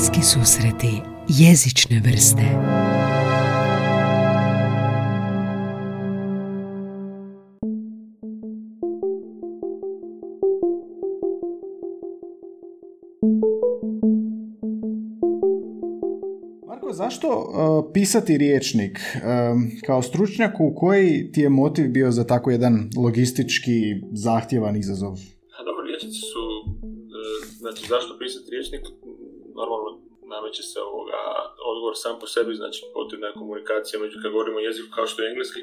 Bliski susreti jezične vrste Marko, zašto uh, pisati riječnik? Um, kao stručnjaku, koji ti je motiv bio za tako jedan logistički zahtjevan izazov? A dobro, riječnici su, e, znači zašto pisati riječnik, normalno nameće se ovoga odgovor sam po sebi, znači potrebna je komunikacija među kad govorimo jeziku kao što je engleski,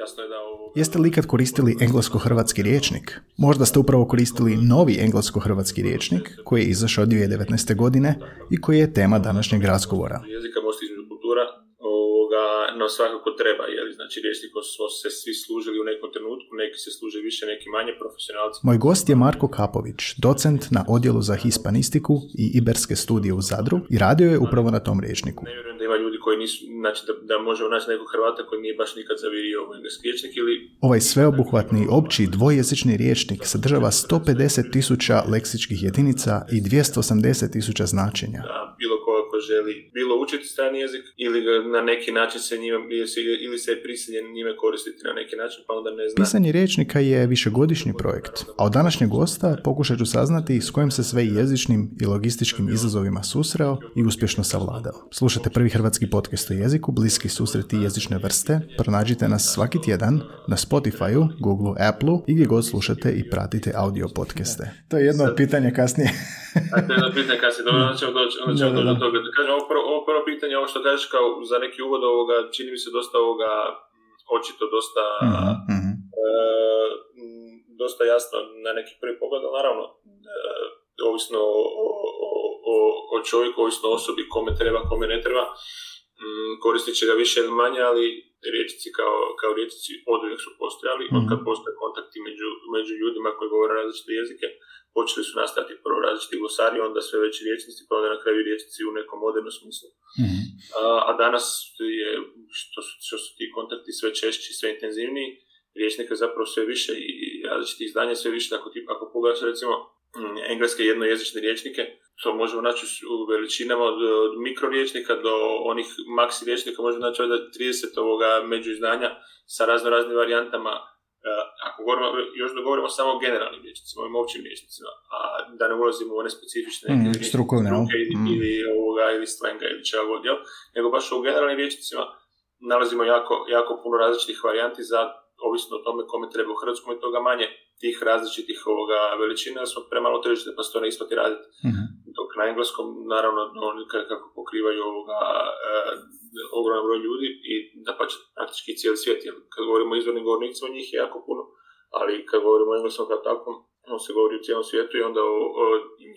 jasno je da ovo... Jeste li ikad koristili englesko-hrvatski riječnik? Možda ste upravo koristili novi englesko-hrvatski riječnik koji je izašao 2019. godine i koji je tema današnjeg razgovora. Jezika ovoga, no svakako treba, jer znači riječnikom smo se svi služili u nekom trenutku, neki se služe više, neki manje profesionalci. Moj gost je Marko Kapović, docent na odjelu za hispanistiku i iberske studije u Zadru i radio je upravo na tom riječniku. Ne vjerujem da ima ljudi koji nisu, znači da, da možemo naći nekog Hrvata koji nije baš nikad zavirio u engleski riječnik ili Ovaj sveobuhvatni opći dvojezični riječnik sadržava 150 tisuća leksičkih jedinica i 280 tisuća značenja. da bilo ko želi bilo učiti strani jezik ili ga na neki način se njime, ili se, je prisiljen njime koristiti na neki način pa onda ne zna. Pisanje riječnika je višegodišnji projekt, a od današnjeg gosta pokušat ću saznati s kojim se sve jezičnim i logističkim izazovima susreo i uspješno savladao. Slušate prvi hrvatski podcast o jeziku, bliski susreti jezične vrste. Pronađite nas svaki tjedan na Spotifyu, Google, Appleu i gdje god slušate i pratite audio podcaste. To je jedno od pitanja kasnije. A to je jedno pitanje kad se dobro, onda ćemo doći, onda ćemo doći do toga. Da kažem, ovo prvo, ovo prvo pitanje, ovo što kažeš kao za neki uvod ovoga, čini mi se dosta ovoga, m, očito dosta, Mhm, mhm. e, dosta jasno na neki prvi pogled, ali naravno, e, ovisno o, o, o, o čovjeku, ovisno o osobi, kome treba, kome ne treba, m, koristit će ga više ili manje, ali riječici kao, kao riječici od uvijek su postojali, od kad postoje kontakti među, među ljudima koji govore različite jezike, počeli su nastati prvo različiti glosari, onda sve veći riječnici, pa onda na kraju riječnici u nekom modernom smislu. Mhm. A, a danas je, što su, što su ti kontakti sve češći, sve intenzivniji, riječnika je zapravo sve više i različitih izdanja sve više. Ako, ti, ako pogledaš recimo mm, engleske jednojezične riječnike, to možemo naći u veličinama od, od mikroriječnika do onih maksi riječnika, možemo naći ovdje 30 ovoga među izdanja sa razno raznim varijantama. E, ako govorimo, još da govorimo samo o generalnim riječnicima, ovim općim riječnicima, a da ne ulazimo u one specifične Mm, strukovne, ili, Mm. ili, ovoga, ili slenga ili čega god, jel? nego baš u generalnim riječnicima nalazimo jako, jako puno različitih varijanti za ovisno o tome kome treba u hrvatskom i toga manje tih različitih ovoga veličina, jer smo premalo tržište pa se to ne isplati raditi. Mhm. Dok na engleskom, naravno, oni ka- kako pokrivaju ovoga, e, ogroman broj ljudi i da pa praktički cijeli svijet, jer kad govorimo o izvornim govornicima, njih je jako puno, ali kad govorimo o engleskom kao takvom, on se govori u cijelom svijetu i onda o, o,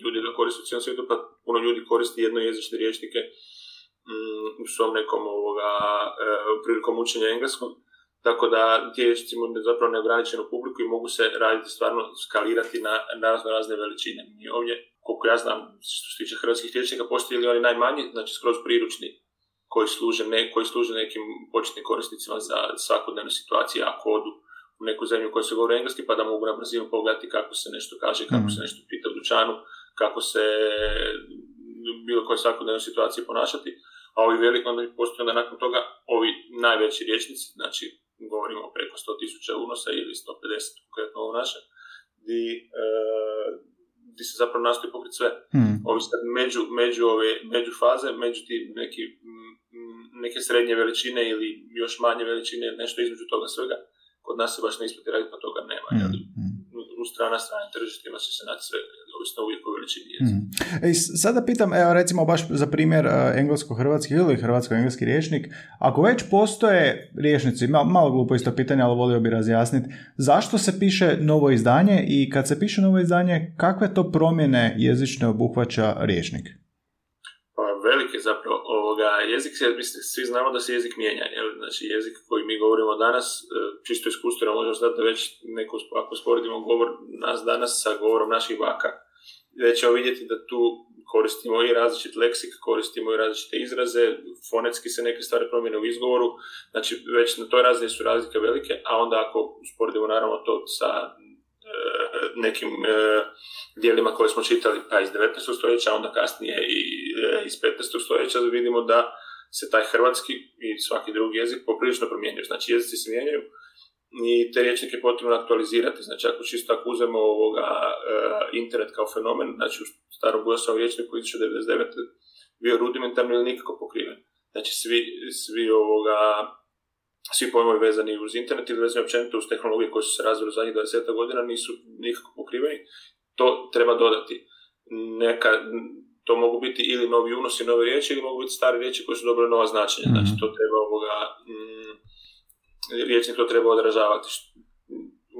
ljudi ga koriste u cijelom svijetu, pa puno ljudi koristi jednojezične riječnike mm, u svom nekom ovoga, e, prilikom učenja engleskog, tako da ti jezicima imaju zapravo neograničenu publiku i mogu se raditi stvarno skalirati na, razno razne veličine. Mi ovdje, koliko ja znam, što se tiče hrvatskih riječnika, postoje li oni najmanji, znači skroz priručni, koji služe, ne, koji služe nekim početnim korisnicima za svakodnevne situacije, ako odu u neku zemlju u kojoj se govori engleski, pa da mogu na brzinu pogledati kako se nešto kaže, kako se nešto pita u dućanu, kako se bilo koje svakodnevne situacije ponašati, a ovi veliki onda postoje onda nakon toga ovi najveći riječnici, znači govorimo preko 100.000 unosa ili 150 konkretno ovo naše, di, e, di se zapravo nastoji pokriti sve. Mhm. Ovi sad među, među ove, među faze, među ti neki, m, m, neke srednje veličine ili još manje veličine, nešto između toga svega, kod nas se baš ne isplati raditi, pa toga nema. Mhm. jel? U strana strane tržištima će se naći sve, ovisno uvijek o veličini jezika. Mhm. E, i sada pitam, evo recimo baš za primjer e, englesko-hrvatski ili hrvatsko-engleski riječnik, ako već postoje riječnici, malo, malo glupo isto pitanje, ali volio bi razjasniti, zašto se piše novo izdanje i kad se piše novo izdanje, kakve to promjene jezične obuhvaća riječnik? Pa velike zapravo ovoga jezik se, mislim, svi znamo da se jezik mijenja, jel? znači jezik koji mi govorimo danas, e, čisto iskustveno možemo znati da već neko, ako sporedimo govor nas danas sa govorom naših baka, već ćemo vidjeti da tu koristimo i različit leksik, koristimo i različite izraze, fonetski se neke stvari promijene u izgovoru, znači već na toj razini su razlike velike, a onda ako usporedimo naravno to sa e, nekim e, dijelima koje smo čitali pa iz 19. stoljeća, onda kasnije i e, iz 15. stoljeća vidimo da se taj hrvatski i svaki drugi jezik poprilično promijenio. Znači jezici se mijenjaju i te riječnike je potrebno aktualizirati. Znači ako čisto ako uzmemo ovoga, uh, internet kao fenomen, znači u starom Bujasovom riječniku 1999 bio rudimentarno ili nikako pokriven. Znači svi, svi ovoga, svi pojmovi vezani uz internet ili vezani općenito uz tehnologije koje su se razvile u zadnjih 20 godina nisu nikako pokriveni. To treba dodati. Neka, to mogu biti ili novi unosi, nove riječi, ili mogu biti stare riječi koje su dobile nova značenja. Znači, to treba ovoga, mm, riječnik to treba odražavati.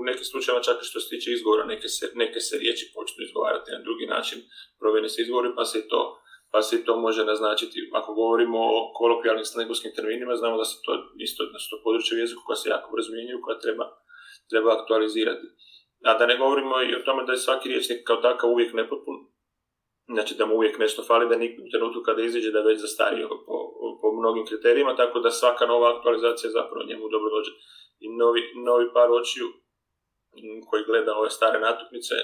U nekim slučajevima čak i što se tiče izgovora, neke se, neke se riječi počnu izgovarati na drugi način, provjene se izgovori, pa se to pa se to može naznačiti. Ako govorimo o kolokvijalnim slengovskim terminima, znamo da se to isto su to područje jeziku koja se jako brzo koja treba, treba aktualizirati. A da ne govorimo i o tome da je svaki riječnik kao takav uvijek nepotpun, znači da mu uvijek nešto fali, da nikom trenutku kada iziđe da je već zastario po, po mnogim kriterijima, tako da svaka nova aktualizacija zapravo njemu dobro dođe. I novi, novi par očiju koji gleda ove stare natuknice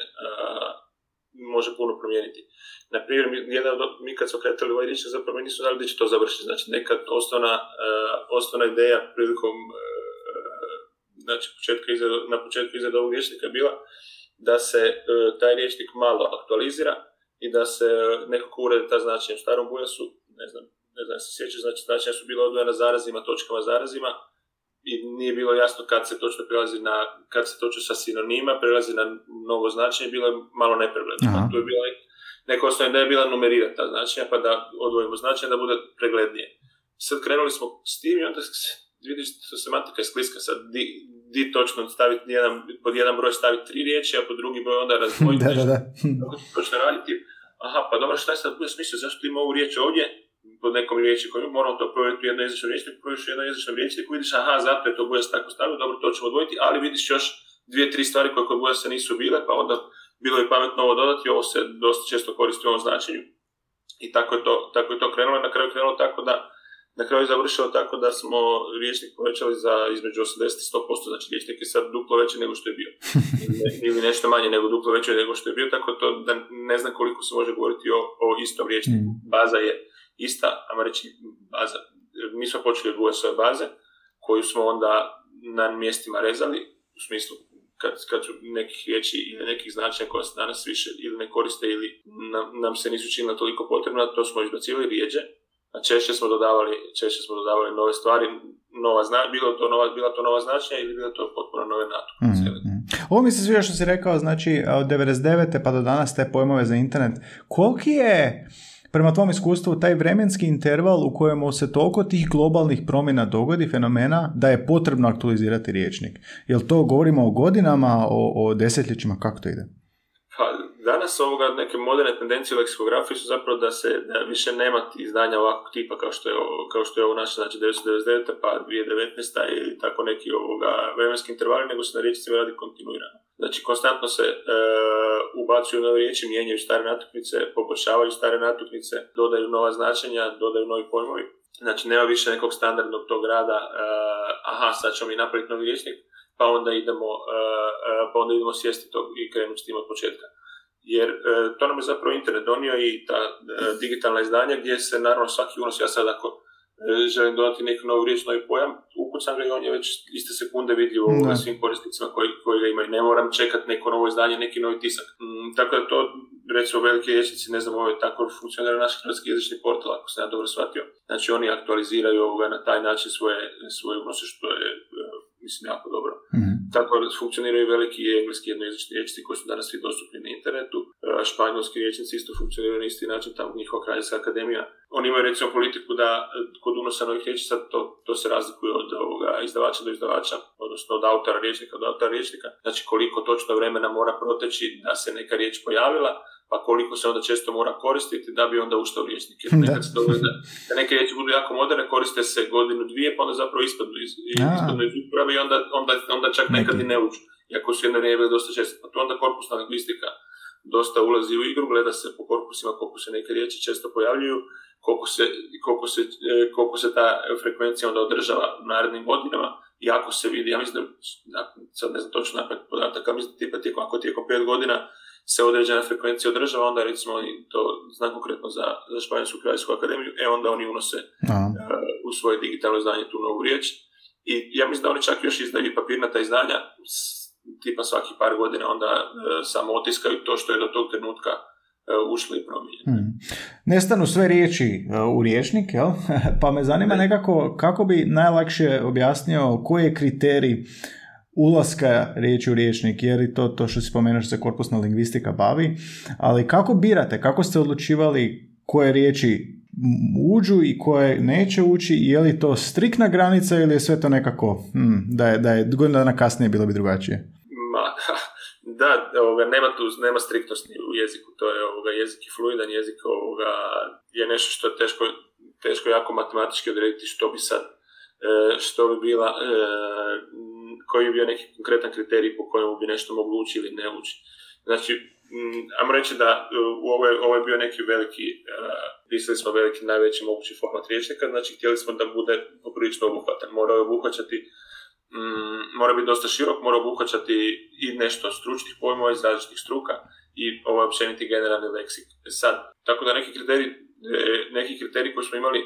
može puno promijeniti. Na primjer, jedan od, mi kad smo kretali ovaj riječ, zapravo mi nisu znali će to završiti. Znači, neka osnovna, osnovna ideja prilikom znači, početka izreda, na početku izreda ovog riječnika je bila da se taj riječnik malo aktualizira, i da se nekako urede ta značenja. U starom bujasu, ne znam, ne znam se sjeća, znači značenja su bila odvojena zarazima, točkama zarazima i nije bilo jasno kad se točno prelazi na, kad se točno sa sinonima prelazi na novo značenje, bilo je malo nepregledno. Tu je bila neka osnovna da je bila numerirati ta značenja, pa da odvojimo značenje da bude preglednije. Sad krenuli smo s tim i onda vidiš da semantika je skliska, sad di, di točno staviti jedan, pod jedan broj staviti tri riječi, a pod drugi broj onda razdvojiti da, da, da. točno raditi. Aha, pa dobro, šta je sad bude smisao, zašto ima ovu riječ ovdje, pod nekom riječi koju moramo to provjeriti u jedno jezičnom riječniku, provjeriš u jedno jezičnom riječniku, vidiš, aha, zato je to Bujas tako stavio, dobro, to ćemo odvojiti, ali vidiš još dvije, tri stvari koje kod se nisu bile, pa onda bilo je pametno ovo dodati, ovo se dosta često koristi u ovom značenju. I tako je to, tako je to krenulo, na kraju krenulo tako da na kraju je završilo tako da smo riječnik povećali za između 80 i 100%, znači riječnik je sad duplo veći nego što je bio. Ili nešto manje nego duplo veći nego što je bio, tako to da ne znam koliko se može govoriti o, o istom riječniku. Mm. Baza je ista, a reći baza. Mi smo počeli od svoje baze, koju smo onda na mjestima rezali, u smislu kad, kad su nekih riječi ili nekih značaja koja se danas više ili ne koriste ili nam, nam se nisu činila toliko potrebna, to smo izbacili rijeđe a češće smo dodavali, češće smo dodavali nove stvari, nova zna, bilo to nova, bila to nova značenja ili bilo to potpuno nove natuknice. Mm, mm. Ovo mi se sviđa što si rekao, znači od 99. pa do danas te pojmove za internet. Koliki je, prema tvom iskustvu, taj vremenski interval u kojemu se toliko tih globalnih promjena dogodi, fenomena, da je potrebno aktualizirati riječnik? Jel to govorimo o godinama, o, o desetljećima, kako to ide? Danas ovoga neke moderne tendencije u leksikografiji su zapravo da se da više nema izdanja ovakvog tipa kao što je kao što je ovo naše znači 1999 pa 2019 ili tako neki ovoga vremenski intervali nego se na riječicima radi kontinuirano. Znači konstantno se e, ubacuju nove riječi, mijenjaju stare natuknice, poboljšavaju stare natuknice, dodaju nova značenja, dodaju novi pojmovi. Znači nema više nekog standardnog tog rada, e, aha sad ćemo mi napraviti novi riječnik, pa onda idemo, e, e, pa onda idemo sjesti to i krenuti s tim od početka jer e, to nam je zapravo internet donio i ta e, digitalna izdanja gdje se naravno svaki unos, ja sad ako e, želim dodati neku novu riječ, novi pojam, ukucam ga i on je već iste sekunde vidljivo svim korisnicima koji, koji ga imaju. Ne moram čekati neko novo izdanje, neki novi tisak. Mm, tako da to, recimo, velike rječnici, ne znam, ovo je tako funkcionira naš hrvatski jezični portal, ako sam ja dobro shvatio. Znači, oni aktualiziraju ovoga na taj način svoje, svoje unose, što je mislim, jako dobro. Mm-hmm. Tako funkcioniraju veliki engleski jednojezični rječnici koji su danas svi dostupni na internetu. E, španjolski rječnici isto funkcioniraju na isti način, tamo njihova kraljevska akademija. Oni imaju recimo politiku da e, kod unosa novih rječica to, to se razlikuje od ovoga izdavača do izdavača, odnosno od autora rječnika do autora rječnika. Znači koliko točno vremena mora proteći da se neka riječ pojavila, pa koliko se onda često mora koristiti da bi onda uštao liječnik. Jer nekad se da, da neke riječi budu jako moderne, koriste se godinu, dvije, pa onda zapravo ispadnu iz, ispadnu iz uprave i onda, onda, onda čak nekad i ne uđu. Iako su jedne vrijeme dosta često. Pa tu onda korpusna lingvistika dosta ulazi u igru, gleda se po korpusima koliko se neke riječi često pojavljuju, koliko se, koliko se, e, koliko se ta frekvencija onda održava u narednim godinama, i ako se vidi, ja mislim da, sad ne znam točno napad podataka, mislim tipa tijekom, ako tijekom pet godina se određena frekvencija održava, onda recimo to znam konkretno za, za Španjolsku kraljevsku akademiju, e onda oni unose uh, u svoje digitalno izdanje tu novu riječ. I ja mislim da oni čak još izdaju papirnata izdanja, tipa svaki par godina onda uh, samo otiskaju to što je do tog trenutka ušlo i promijenjeno. Hmm. Nestanu sve riječi u riječnik, jel? pa me zanima nekako kako bi najlakše objasnio koji je kriterij ulaska riječi u riječnik, je li to to što si spomenuo što se korpusna lingvistika bavi, ali kako birate, kako ste odlučivali koje riječi uđu i koje neće ući, je li to striktna granica ili je sve to nekako, hmm, da je, da je godinu dana kasnije bilo bi drugačije? Ma, da, ovoga, nema tu, nema striktnosti u jeziku, to je ovoga, jezik i fluidan, jezik ovoga, je nešto što je teško, teško jako matematički odrediti što bi sad, e, što bi bila, e, koji bi bio neki konkretan kriterij po kojemu bi nešto moglo ući ili ne ući. Znači, ajmo reći da e, ovo je, ovo je bio neki veliki, pisali smo veliki najveći mogući format riječnika, znači htjeli smo da bude poprilično obuhvatan. Morao je obuhvaćati mm, mora biti dosta širok, mora obuhvaćati i nešto stručnih pojmova iz različitih struka i ovaj općeniti generalni leksik. E sad, tako da neki kriteriji, e, neki kriteriji koji smo imali,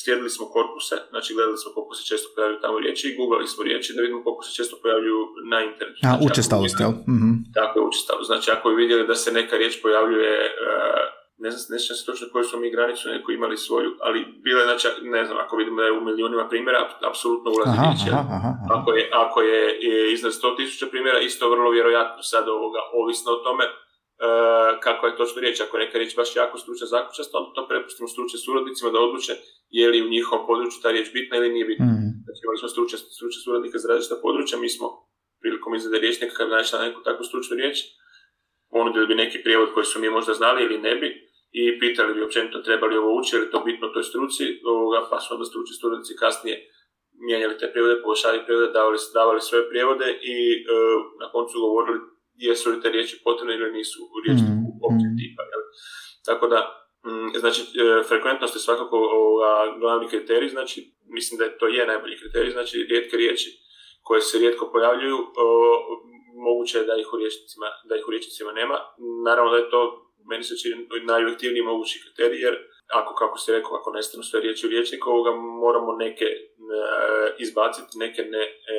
slijedili smo korpuse, znači gledali smo koliko se često pojavljuju tamo riječi i googlali smo riječi da vidimo koliko se često pojavljuju na internetu. A, znači, učestalost, jel? mm Tako je, učestalost. Znači, ako bi vidjeli da se neka riječ pojavljuje ne znam, ne znam se točno koju smo mi granicu neko imali svoju, ali bilo je, znači, ne znam, ako vidimo da je u milijunima primjera, apsolutno ulazi riječ. Ako, je, ako je, je iznad 100.000 primjera, isto vrlo vjerojatno sad ovoga, ovisno o tome kako je točno riječ. Ako neka riječ baš jako stručna zakučasta, onda to prepustimo stručnim suradnicima da odluče je li u njihovom području ta riječ bitna ili nije bitna. Mm. Znači imali smo stručne, stručne suradnike za različita područja, mi smo prilikom izrade riječnika kad bi na neku takvu stručnu riječ, ponudili bi neki prijevod koji su mi možda znali ili ne bi, i pitali bi općenito treba li ovo ući, je li to bitno toj struci, ovoga, pa su onda stručni studenti kasnije mijenjali te prijevode, poboljšali prijevode, davali, davali svoje prijevode i e, na koncu govorili jesu li te riječi potrebne ili nisu u riječi mm, općeg tipa. Jel? Tako da, mm, znači, e, frekventnost je svakako ovoga, glavni kriterij, znači, mislim da to je najbolji kriterij, znači, rijetke riječi koje se rijetko pojavljuju, moguće je da ih u riječnicima, da ih u riječnicima nema. Naravno da je to meni se čini najobjektivniji mogući kriterij, jer ako, kako se rekao, ako nestanu sve riječi u riječniku, ovoga moramo neke e, izbaciti, neke ne, e,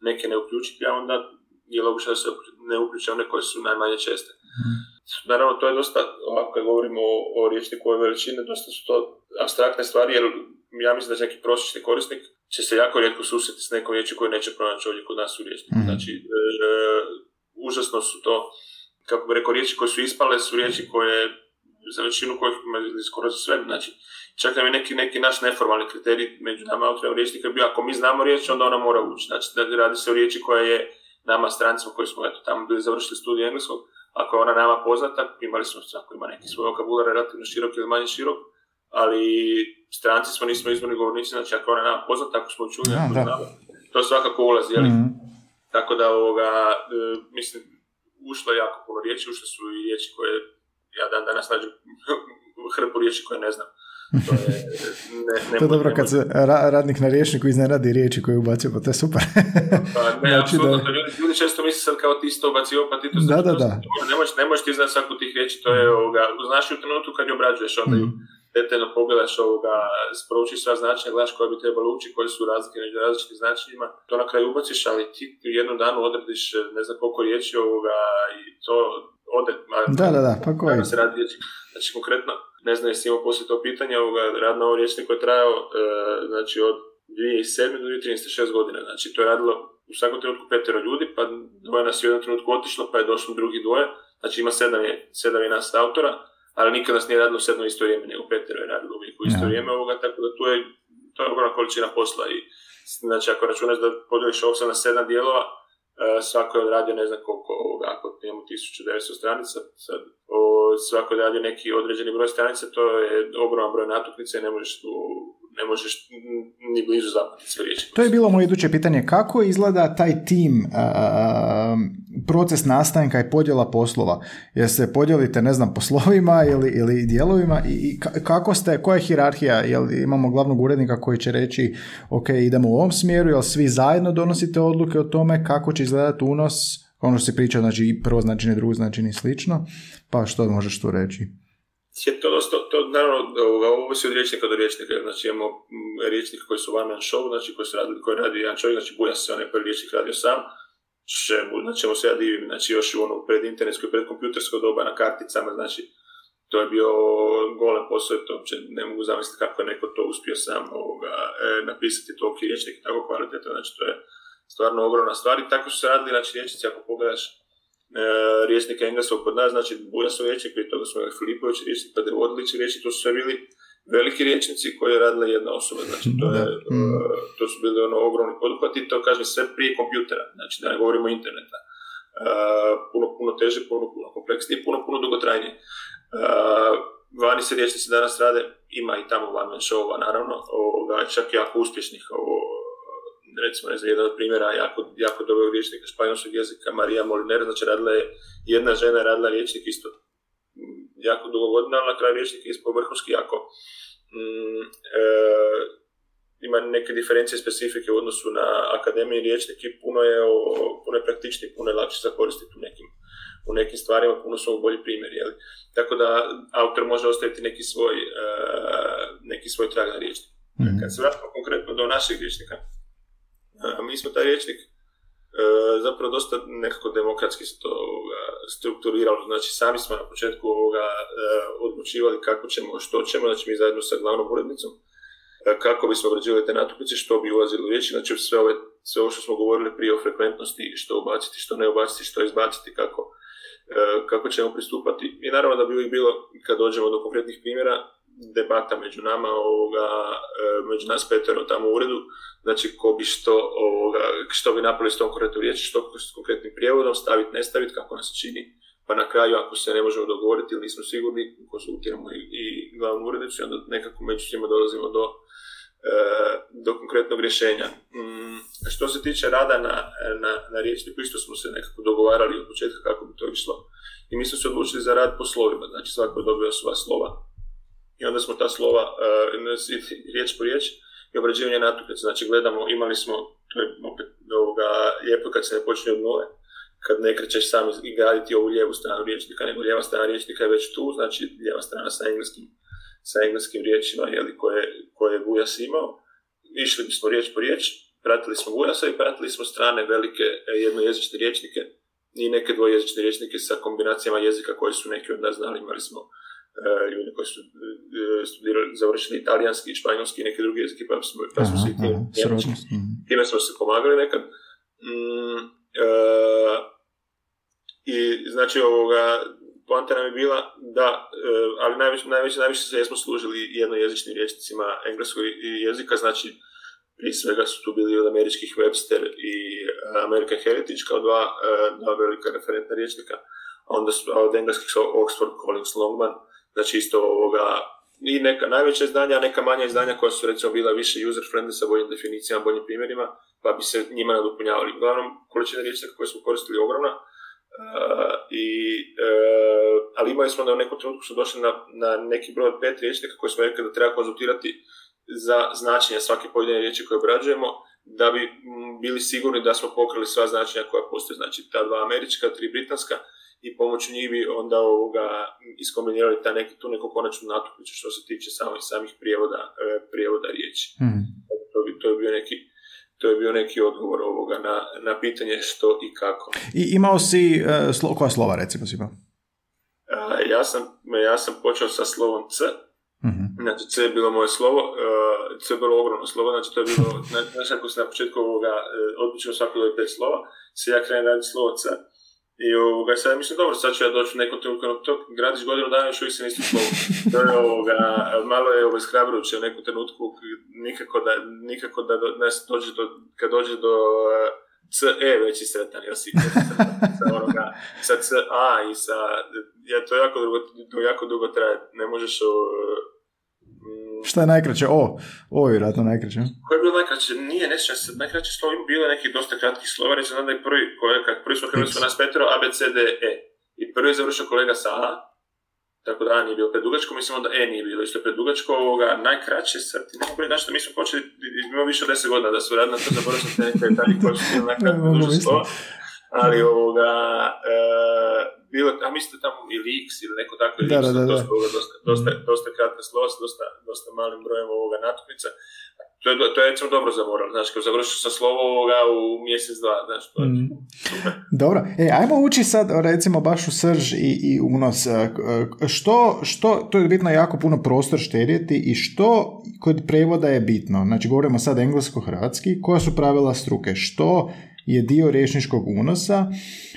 neke ne uključiti, a onda je logično da se ne uključe one koje su najmanje česte. mm Naravno, to je dosta, ovako kad govorimo o, o riječniku ove veličine, dosta su to abstraktne stvari, jer ja mislim da neki prosječni korisnik će se jako rijetko susreti s nekom riječi koju neće pronaći ovdje kod nas u riječniku. mm Znači, e, užasno su to kako bi rekao, riječi koje su ispale su riječi koje za većinu kojih ima skoro za sve, znači čak nam je neki, neki naš neformalni kriterij među nama autorima riječnika bio, ako mi znamo riječ, onda ona mora ući, znači da radi se o riječi koja je nama strancima koji smo eto, tamo bili završili studij engleskog, ako je ona nama poznata, imali smo, ako ima neki svoj vokabular relativno širok ili manje širok, ali stranci smo, nismo izvorni govornici, znači ako ona nama poznata, ako smo čuli, ako znamo, to svakako ulazi, jel? Mm-hmm. Tako da, ovoga, e, mislim, ušlo je jako puno riječi, ušle su i riječi koje ja dan danas nađem hrpu riječi koje ne znam. To je, ne, ne to je dobro kad se radnik na riječniku iznenadi riječi koje ubacio, pa to je super. pa, ne, znači, da... ljudi, ljudi često misle sad kao ti to ubacio, pa ti to da, da, da. Ne možeš, ne možeš ti znati svaku tih riječi, to je ovoga, znaš u trenutku kad je obrađuješ, onda ju mm detaljno pogledaš ovoga, sproučiš sva značenja, gledaš koje bi trebalo ući, koje su razlike među različitim značenjima, to na kraju ubaciš, ali ti u jednom danu odrediš ne znam koliko riječi ovoga i to ode. Da, da, da, pa koji? Znači, konkretno, ne znam jesi imao poslije to pitanja, ovoga, rad na ovom riječniku je trajao, e, znači, od 2007. do 2013. šest godina. Znači, to je radilo u svakom trenutku petero ljudi, pa dvoje nas je u jednom trenutku otišlo, pa je došlo drugi dvoje. Znači, ima sedam je, sedam je nas autora ali nikad nas nije radilo sedno isto vrijeme, nego petero je radilo uvijek u isto vrijeme ovoga, tako da tu je, to je ogromna količina posla i znači ako računaš da podijeliš ovog na sedam dijelova, svako je odradio ne znam koliko ovoga, ako imamo 1900 stranica, sad, o, svako je odradio neki određeni broj stranica, to je ogroman broj natuknica i ne možeš tu ne možeš ni blizu zapamtiti sve riječi. To je bilo moje iduće pitanje. Kako izgleda taj tim, proces nastanka i podjela poslova? Jer se podijelite, ne znam, poslovima ili, ili dijelovima i kako ste, koja je hirarhija? Jel imamo glavnog urednika koji će reći ok, idemo u ovom smjeru, jel svi zajedno donosite odluke o tome kako će izgledati unos Ono što si pričao, znači prvo značenje, drugo značenje i slično, pa što možeš tu reći? Je to, dosta, to naravno ovo se od riječnika do riječnika, znači imamo mm, riječnike koji su one man show, znači koji, su radili, koji radi jedan čovjek, znači Buja se onaj prvi riječnik radio sam, čemu, znači čemu se ja divim, znači još u ono pred internetsko pred kompjutersko doba na karticama, znači to je bio golem posao, to uopće ne mogu zamisliti kako je neko to uspio sam ovoga, e, napisati toliki riječnik tako kvalitetan, znači to je stvarno ogromna stvar i tako su se radili, znači riječnici, ako pogledaš riječnik engleskog kod nas, znači su riječnik, prije toga smo imali Filipović riječnik, pa Devodlić riječnik, to su sve bili veliki riječnici koji je radila jedna osoba, znači to, je, mm. e, to su bili ono ogromni poduhvati, to kažem sve prije kompjutera, znači da ne govorimo interneta. Uh, puno, puno teže, puno, puno kompleksnije, puno, puno dugotrajnije. Vani se riječnici danas rade, ima i tamo one man show naravno, ovoga, čak jako uspješnih ovo, recimo, ne znam, jedan od primjera jako, jako dobrog riječnika španjolskog jezika, Marija Moliner, znači radila je, jedna žena je radila riječnik isto jako dugo godina, ali na kraju riječnik je vrhunski jako mm, e, ima neke diferencije specifike u odnosu na akademiji riječnik i puno je, o, puno je praktičniji, puno je lakše za koristiti u nekim, u nekim stvarima, puno su bolji primjeri. Jeli? Tako da autor može ostaviti neki svoj, uh, neki svoj trag na riječnik. Mm-hmm. Kad se vratimo konkretno do našeg riječnika, mi smo taj riječnik e, zapravo dosta nekako demokratski se to strukturiralo. Znači, sami smo na početku ovoga e, odlučivali kako ćemo, što ćemo, znači mi zajedno sa glavnom urednicom, e, kako bismo obrađivali te natuknice, što bi ulazilo u riječi, znači sve, ove, sve ovo što smo govorili prije o frekventnosti, što ubaciti, što ne ubaciti, što izbaciti, kako, kako ćemo pristupati. I naravno da bi uvijek bilo, kad dođemo do konkretnih primjera, debata među nama, ovoga, e, među nas petero tamo u uredu, znači ko bi što, ovoga, što bi napravili s tom konkretnom riječi, što s konkretnim prijevodom, staviti, ne staviti, kako nas čini, pa na kraju ako se ne možemo dogovoriti ili nismo sigurni, konsultiramo i, i glavnu urednicu onda nekako među svima dolazimo do, e, do konkretnog rješenja. Mm, što se tiče rada na, na, na riječniku, isto smo se nekako dogovarali od početka kako bi to išlo. I mi smo se odlučili za rad po slovima, znači svako je dobio svoja slova i onda smo ta slova, uh, riječ po riječ, i obrađivanje natuknice. Znači gledamo, imali smo, to je opet ovoga, lijepo kad se ne počne od nule, kad ne krećeš sam i graditi ovu lijevu stranu riječnika, nego lijeva strana riječnika je već tu, znači lijeva strana sa engleskim, sa engleskim riječima jeli, koje, koje je Gujas imao. Išli bismo riječ po riječ, pratili smo Gujasa i pratili smo strane velike e, jednojezične riječnike i neke dvojezične riječnike sa kombinacijama jezika koje su neki od nas znali. Imali smo ljudi koji su e, studirali, završili italijanski i španjolski i neke druge jezike, pa smo, pa smo se mhm. time smo se pomagali nekad. Mm, e, I znači ovoga, poanta nam je bila da, ali najviše, najviše, najviše se jesmo služili jednojezičnim rječnicima engleskog jezika, znači prije svega su tu bili od američkih Webster i American Heritage kao dva, dva velika referentna rječnika, a onda su, od engleskih Oxford Collins Longman, Znači isto ovoga, i neka najveća izdanja, a neka manja izdanja koja su recimo bila više user-friendly sa boljim definicijama, boljim primjerima, pa bi se njima nadopunjavali. Uglavnom, količina riječnika koje smo koristili je ogromna, Uh, i, uh, ali imali smo da u nekom trenutku smo došli na, na neki broj pet riječnika koje smo rekli da treba konzultirati za značenje svake pojedine riječi koje obrađujemo, da bi bili sigurni da smo pokrili sva značenja koja postoje. Znači ta dva američka, tri britanska, i pomoću njih bi onda ovoga iskombinirali ta neki, tu neku konačnu natuknicu što se tiče samih, samih prijevoda, e, prijevoda riječi. Mm. To, bi, to, je bio neki, to je bio neki odgovor ovoga na, na pitanje što i kako. I imao si, uh, slo, koja slova recimo si imao? Uh, ja, sam, ja sam počeo sa slovom C, mm Znači, C je bilo moje slovo, uh, C je bilo ogromno slovo, znači to je bilo, znači ako se na početku ovoga, uh, odlično svako pet slova, se ja krenem raditi slovo C, i ovoga, sad mislim, dobro, sad ću ja doći u nekom trenutku, to gradiš godinu dana, još uvijek se nisi slovo. To je ovoga, malo je ovo ishrabrujuće u nekom trenutku, nikako da, nikako da do, ne, dođe do, kad dođe do uh, CE već i sretan, jel si sa onoga, sa CA i sa, ja, to jako dugo, to jako dugo traje, ne možeš uh, Šta je najkraće? O, ovo je vjerojatno najkraće. Koje je bilo najkraće? Nije, ne se, najkraće slovo ima bilo neki dosta kratkih slova, ne znam da je prvi, kolega, prvi smo krenuli nas petero, A, B, C, D, E. I prvi je završio kolega sa A, tako da A nije bilo predugačko, mislim da E nije bilo isto predugačko, ovoga, najkraće, sad ti ne mogu reći, mi smo počeli, ima više od deset godina da su radili na to, zaboravio sam te neke detalje koje su bili najkraće slova. Ali ovoga, e, bilo, a mislim da tamo i Leaks ili neko tako je Da, da, da, da. dosta, dosta, dosta, dosta kratka slos, dosta, dosta malim brojem ovoga natuknica. To je, to je recimo dobro za moral, znači kad završiš sa slovo ovoga u mjesec, dva, znači to je Mm. Dobro, e, ajmo ući sad recimo baš u srž i, i unos. E, k- Što, što, to je bitno jako puno prostor štedjeti i što kod prevoda je bitno? Znači govorimo sad englesko-hrvatski, koja su pravila struke? Što je dio rječničkog unosa?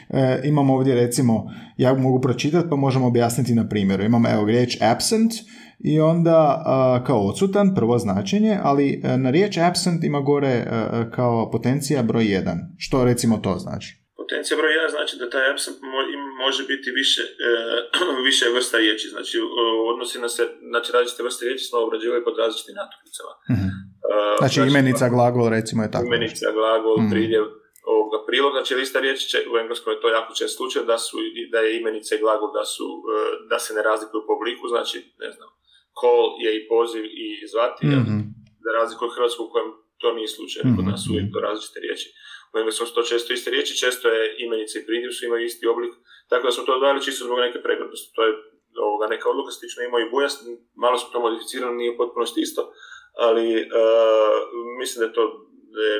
E, imamo ovdje recimo, ja mogu pročitati pa možemo objasniti na primjeru. Imamo evo riječ absent i onda a, kao odsutan, prvo značenje, ali e, na riječ absent ima gore e, e, kao potencija broj 1. Što recimo to znači? Potencija broj 1 znači da taj absent može biti više, e, više vrsta riječi, znači odnosi na se, znači različite vrste riječi smo obrađivali pod različitim natuknicama. Mhm. E, Znači imenica, glagol recimo je tako. imenica, glagol, Mhm. pridjev, ovoga prilog, znači lista riječi će, u engleskom je to jako čest slučaj da su da je imenica i glagol da su e, da se ne razlikuju po obliku, znači ne znam, call je i poziv i zvati, a Mhm. za razliku od hrvatskog u kojem to nije slučaj, kod Mhm. nas su uvijek to različite riječi. U engleskom su to često iste riječi, često je imenica i pridjev su imaju isti oblik, tako da smo to odvajali čisto zbog neke preglednosti. To je ovoga, neka odluka slično ima i bujas, malo smo to modificirali, nije u potpunosti isto, ali e, mislim da je to da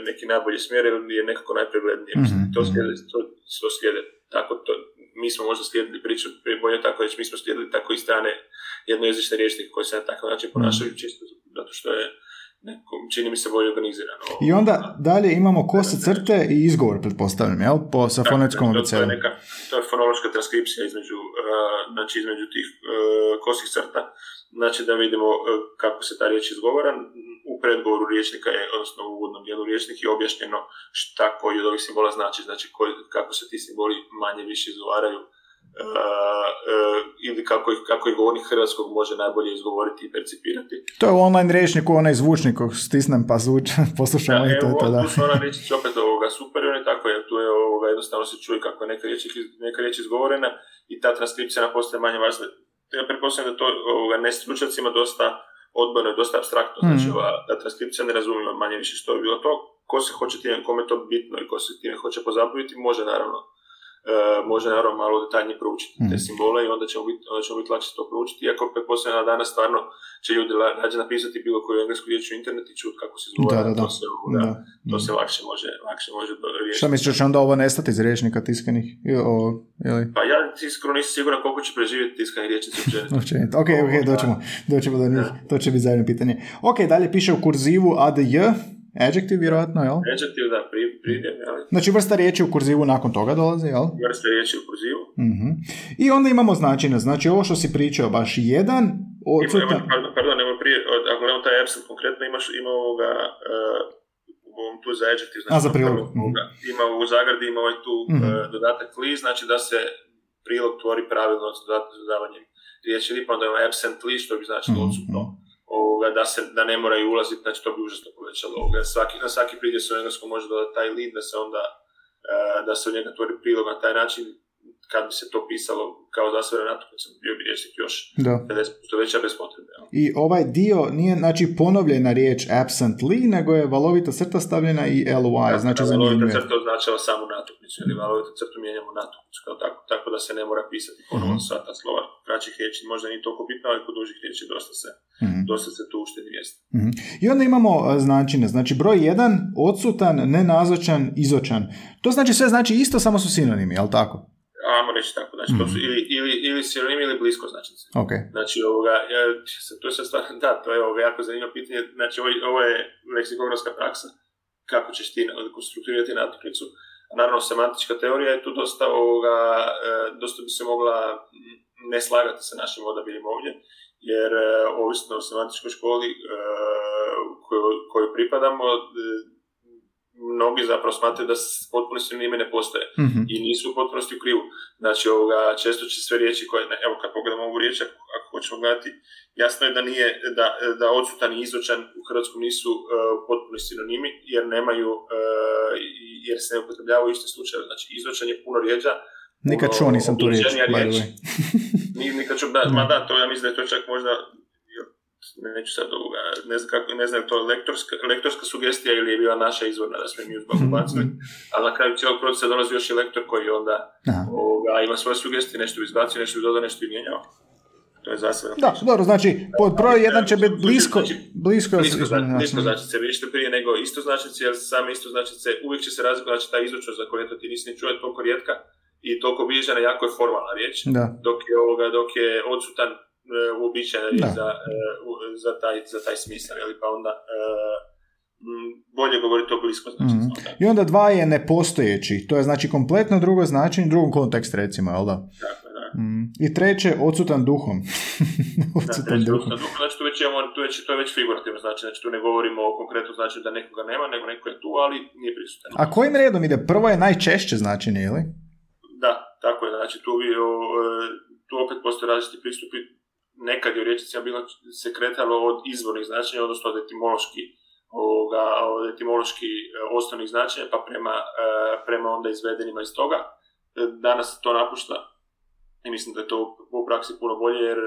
neki najbolji smjer jer je nekako najpreglednije. Mhm, to, mhm. slijede, to, to slijede tako to, mi smo možda slijedili priču, prije bolje tako reći, mi smo slijedili tako i strane jednojezične rječnike koji se na takav način ponašaju čisto zato što je neko, čini mi se bolje organizirano. I onda dalje imamo kose crte i izgovor, pretpostavljam, jel? Po, sa fonetskom to, to je neka, to je fonološka transkripcija između, uh, znači između tih uh, kosih crta, znači da vidimo uh, kako se ta riječ izgovara. U predgovoru riječnika je, odnosno u uvodnom dijelu riječnika je objašnjeno šta koji od ovih simbola znači, znači koji, kako se ti simboli manje više izgovaraju uh, uh, ili kako ih, kako ih govornik hrvatskog može najbolje izgovoriti i percipirati. To je u online rječniku onaj zvučnik kog stisnem pa zvuč, poslušamo i to je evo, to, da. ona riječi opet ovoga super on je tako, jer tu je ovoga, jednostavno se čuje kako je neka riječ, neka riječ izgovorena i ta transkripcija nam postaje manje važna. Ja pretpostavljam da to ovoga, ne stručnjacima dosta odbojno i dosta abstraktno, znači Mhm. ova ta transkripcija ne razumije manje više što je bilo to. Ko se hoće time, kome je to bitno i ko se time hoće pozabaviti, može naravno može naravno malo detaljnije proučiti te Mhm. simbole i onda ćemo biti, onda ćemo biti lakše to proučiti. Iako pretpostavljam da danas stvarno će ljudi rađe napisati bilo koju englesku riječ u internet i čuti kako se izgovara, Da, da, da. to se, ovoga, da. to se lakše može, lakše može riješiti. Šta misliš, će onda ovo nestati iz rječnika tiskanih? O, ili? Pa ja iskreno nisam siguran koliko će preživjeti tiskani riječnici. Općenito. Ok, ok, doćemo, doćemo do njih. To će biti zajedno pitanje. Ok, dalje piše u kurzivu ADJ, adjective vjerojatno, jel? Adjectiv, da, pri, pridjem, ali Znači vrsta riječi u kurzivu nakon toga dolazi, jel? vrste riječi u kurzivu. Mhm. I onda imamo značenje. Znači ovo što si pričao, baš jedan Ima, odsutan... ima, pardon, pardon, nema prije, od- ako gledamo taj absent konkretno, imaš, ima ovoga, uh, ovom tu za adjective, znači A, za prilog. ovoga, ima u zagradi, ima ovaj tu Mhm. uh, dodatak li, znači da se prilog tvori pravilno s dodavanjem riječi li, pa onda ima absent li, što bi značilo Mhm. odsutno. Ovoga, da, se, da ne moraju ulaziti, znači to bi užasno povećalo. Ovoga. Svaki, na svaki pridjev se u engleskom može dodati taj lead, da se onda uh, da se u njega tvori prilog na taj način, kad bi se to pisalo kao zasvore natuknicom, bio bi rječnik još Da. 50% veća bez potrebe. jel? I ovaj dio nije znači ponovljena riječ absently, nego je valovita crta stavljena i ly, znači Valovita zanimljuje. crta označava samo natuknicu, ili valovita crtu mijenjamo natuknicu kao tako, tako da se ne mora pisati ponovno Mhm. sva ta slova kraćih riječi, možda nije toliko bitno, ali kod dužih riječi dosta se, Mhm. dosta se tu uštedi mjesta. Mhm. I onda imamo e, značine. Znači broj 1, odsutan, nenazočan, izočan. To znači sve znači isto, samo su sinonimi, jel tako? Ajmo reći tako, znači to su Mhm. ili, ili, ili sinonimi ili blisko značnice. Ok. Znači, ovoga, ja, to je sad stvarno, da, to je ovoga jako zanimljivo pitanje. Znači, ovo, ovo je leksikografska praksa. Kako ćeš ti konstrukturirati natuknicu. Naravno, semantička teorija je tu dosta, ovoga, e, dosta bi se mogla ne slagati sa našim odabirom ovdje, jer e, ovisno o semantičkoj školi e, koju, koju pripadamo, mnogi zapravo smatraju da potpuno sinonime ne postoje Mhm. i nisu u potpunosti u krivu. Znači, ovoga, često će sve riječi koje, evo kad pogledamo ovu riječ, ako, ako hoćemo gledati, jasno je da nije, da, da odsutan i izočan u hrvatskom nisu uh, potpuno sinonimi, jer nemaju, uh, jer se ne upotrebljavaju isti slučaj. Znači, izočan je puno rijeđa, Nikad čuo nisam tu riječ, by the way. Nikad ću, da, ma da, to ja mislim da je to čak možda neću sad ovoga, ne znam, kako, ne znam je to lektorska, lektorska sugestija ili je bila naša izvorna da smo mi uzbog ubacili, ali na kraju cijelog procesa dolazi još i lektor koji onda ovoga, ima svoje sugestije, nešto bi izbacio, nešto bi dodao, nešto bi mijenjao. To je zasebno. Da, dobro, znači, pod broj jedan će biti blisko, blisko, blisko, blisko značice, vidište prije nego isto značice, jer same isto značice uvijek će se razlikovati, znači ta izučnost za koju eto ti nisi ni čuo je toliko rijetka i toliko bilježena, jako je formalna riječ, da. dok je ovoga, dok je odsutan uobičajena riječ za, uh, za, taj, za taj smisao, jel, pa onda uh, bolje govoriti o blisko mm I onda dva je nepostojeći, to je znači kompletno drugo značenje, drugo kontekst recimo, jel da? Tako Mm. I treće, odsutan duhom. odsutan da, duhom. Znači, tu već imamo, tu već, to je već figurativno znači, znači tu ne govorimo o konkretno znači da nekoga nema, nego neko je tu, ali nije prisutan. A kojim redom ide? Prvo je najčešće značenje, ili? Da, tako je, znači tu, o, e, tu opet postoje različiti pristupi. Nekad je u riječicima bilo se kretalo od izvornih značenja, odnosno od etimološki ovoga, od etimološki e, osnovnih značenja, pa prema, e, prema onda izvedenima iz toga. Danas to napušta i mislim da je to u praksi puno bolje jer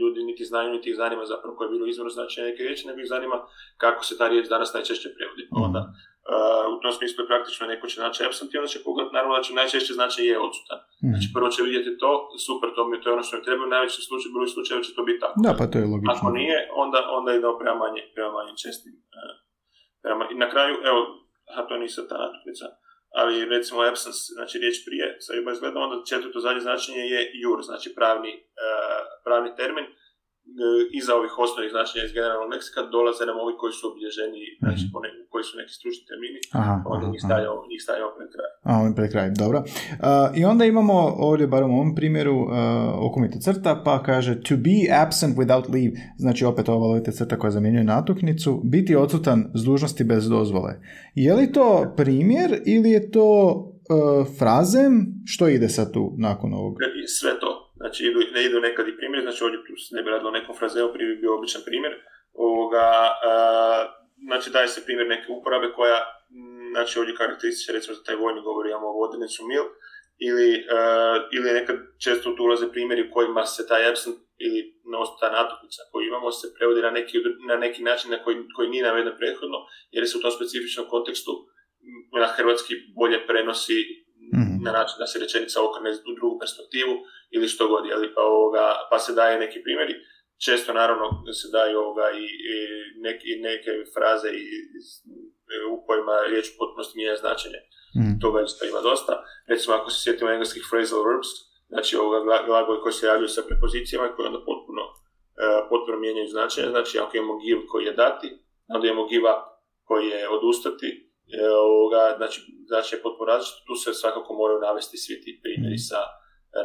ljudi niti znaju niti ih zanima zapravo koje je bilo izvorno značenje neke riječi, nego ih zanima kako se ta riječ danas najčešće prevodi. Mm. Onda, uh, u tom smislu je praktično neko će naći absent i onda će pogledati naravno da će najčešće značenje je odsutan. Mm. Znači prvo će vidjeti to, super, to mi je to ono što mi treba, u najvećem slučaju, broj slučajeva će to biti tako. Da, pa to je logično. Ako nije, onda, onda idemo prema manje, prema manje čestim. Uh, prema, I na kraju, evo, a to nisam ta natuknica, ali recimo absence, znači riječ prije, sa ima izgleda, onda četvrto zadnje značenje je jur, znači pravni, uh, pravni termin. Uh, iza ovih osnovnih značenja iz generalnog leksika dolaze nam ovi koji su obilježeni, mm-hmm. znači ne, koji su neki stručni termini, aha, onda aha, njih, stavljamo, njih stavljamo pred kraj. A, ovim pred kraj, dobro. Uh, I onda imamo ovdje, bar u ovom primjeru, uh, okomite crta, pa kaže to be absent without leave, znači opet ova lovite crta koja zamjenjuje natuknicu, biti odsutan s dužnosti bez dozvole. Je li to primjer ili je to uh, frazem? Što ide sad tu nakon ovog? Sve to. Znači, idu, ne idu nekad i primjer, znači ovdje tu ne bi radilo nekom frazeu, prije bi bio običan primjer. Ovoga, uh, znači, daje se primjer neke uporabe koja, znači, ovdje karakterističe, recimo za taj vojni govor, imamo vodenicu mil, ili, uh, ili nekad često tu ulaze primjeri u kojima se taj absent ili ta natuknica koju imamo se prevodi na neki, na neki način na koji, koji nije naveden prethodno, jer se u tom specifičnom kontekstu na hrvatski bolje prenosi mm-hmm. na način da se rečenica okrene u drugu perspektivu ili što god, jeli, pa, ovoga, pa se daje neki primjeri. Često naravno se daju ovoga i, i, neki, neke fraze i, u kojima riječ potpunosti mijenja značenje. Mm. Toga isto ima dosta. Recimo ako se sjetimo engleskih phrasal verbs, znači ovoga glagoli koji se javljaju sa prepozicijama koji onda potpuno, uh, potpuno mijenjaju značenje. Znači ako imamo give koji je dati, onda imamo give up koji je odustati, E, ovoga, znači, znači je potpuno različito, tu se svakako moraju navesti svi ti primjeri sa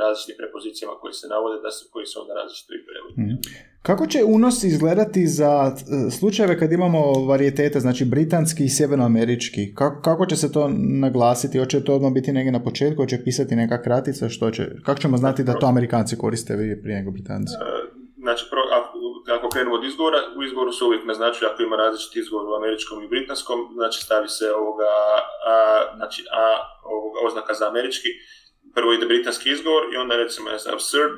različitim prepozicijama koji se navode, da se, koji se onda različito i prevodi. Mm. Kako će unos izgledati za e, slučajeve kad imamo varijetete, znači britanski i sjevernoamerički? Kako, kako će se to naglasiti? Hoće to odmah biti negdje na početku? Hoće pisati neka kratica? Što će? Kako ćemo znati da to Amerikanci koriste prije nego Britanci? E, znači, pro, ako krenemo od izgovora, u izgovoru se uvijek naznačuje ako ima različiti izgovor u američkom i britanskom, znači stavi se ovoga, a, znači a ovoga, oznaka za američki, prvo ide britanski izgovor i onda recimo je absurd,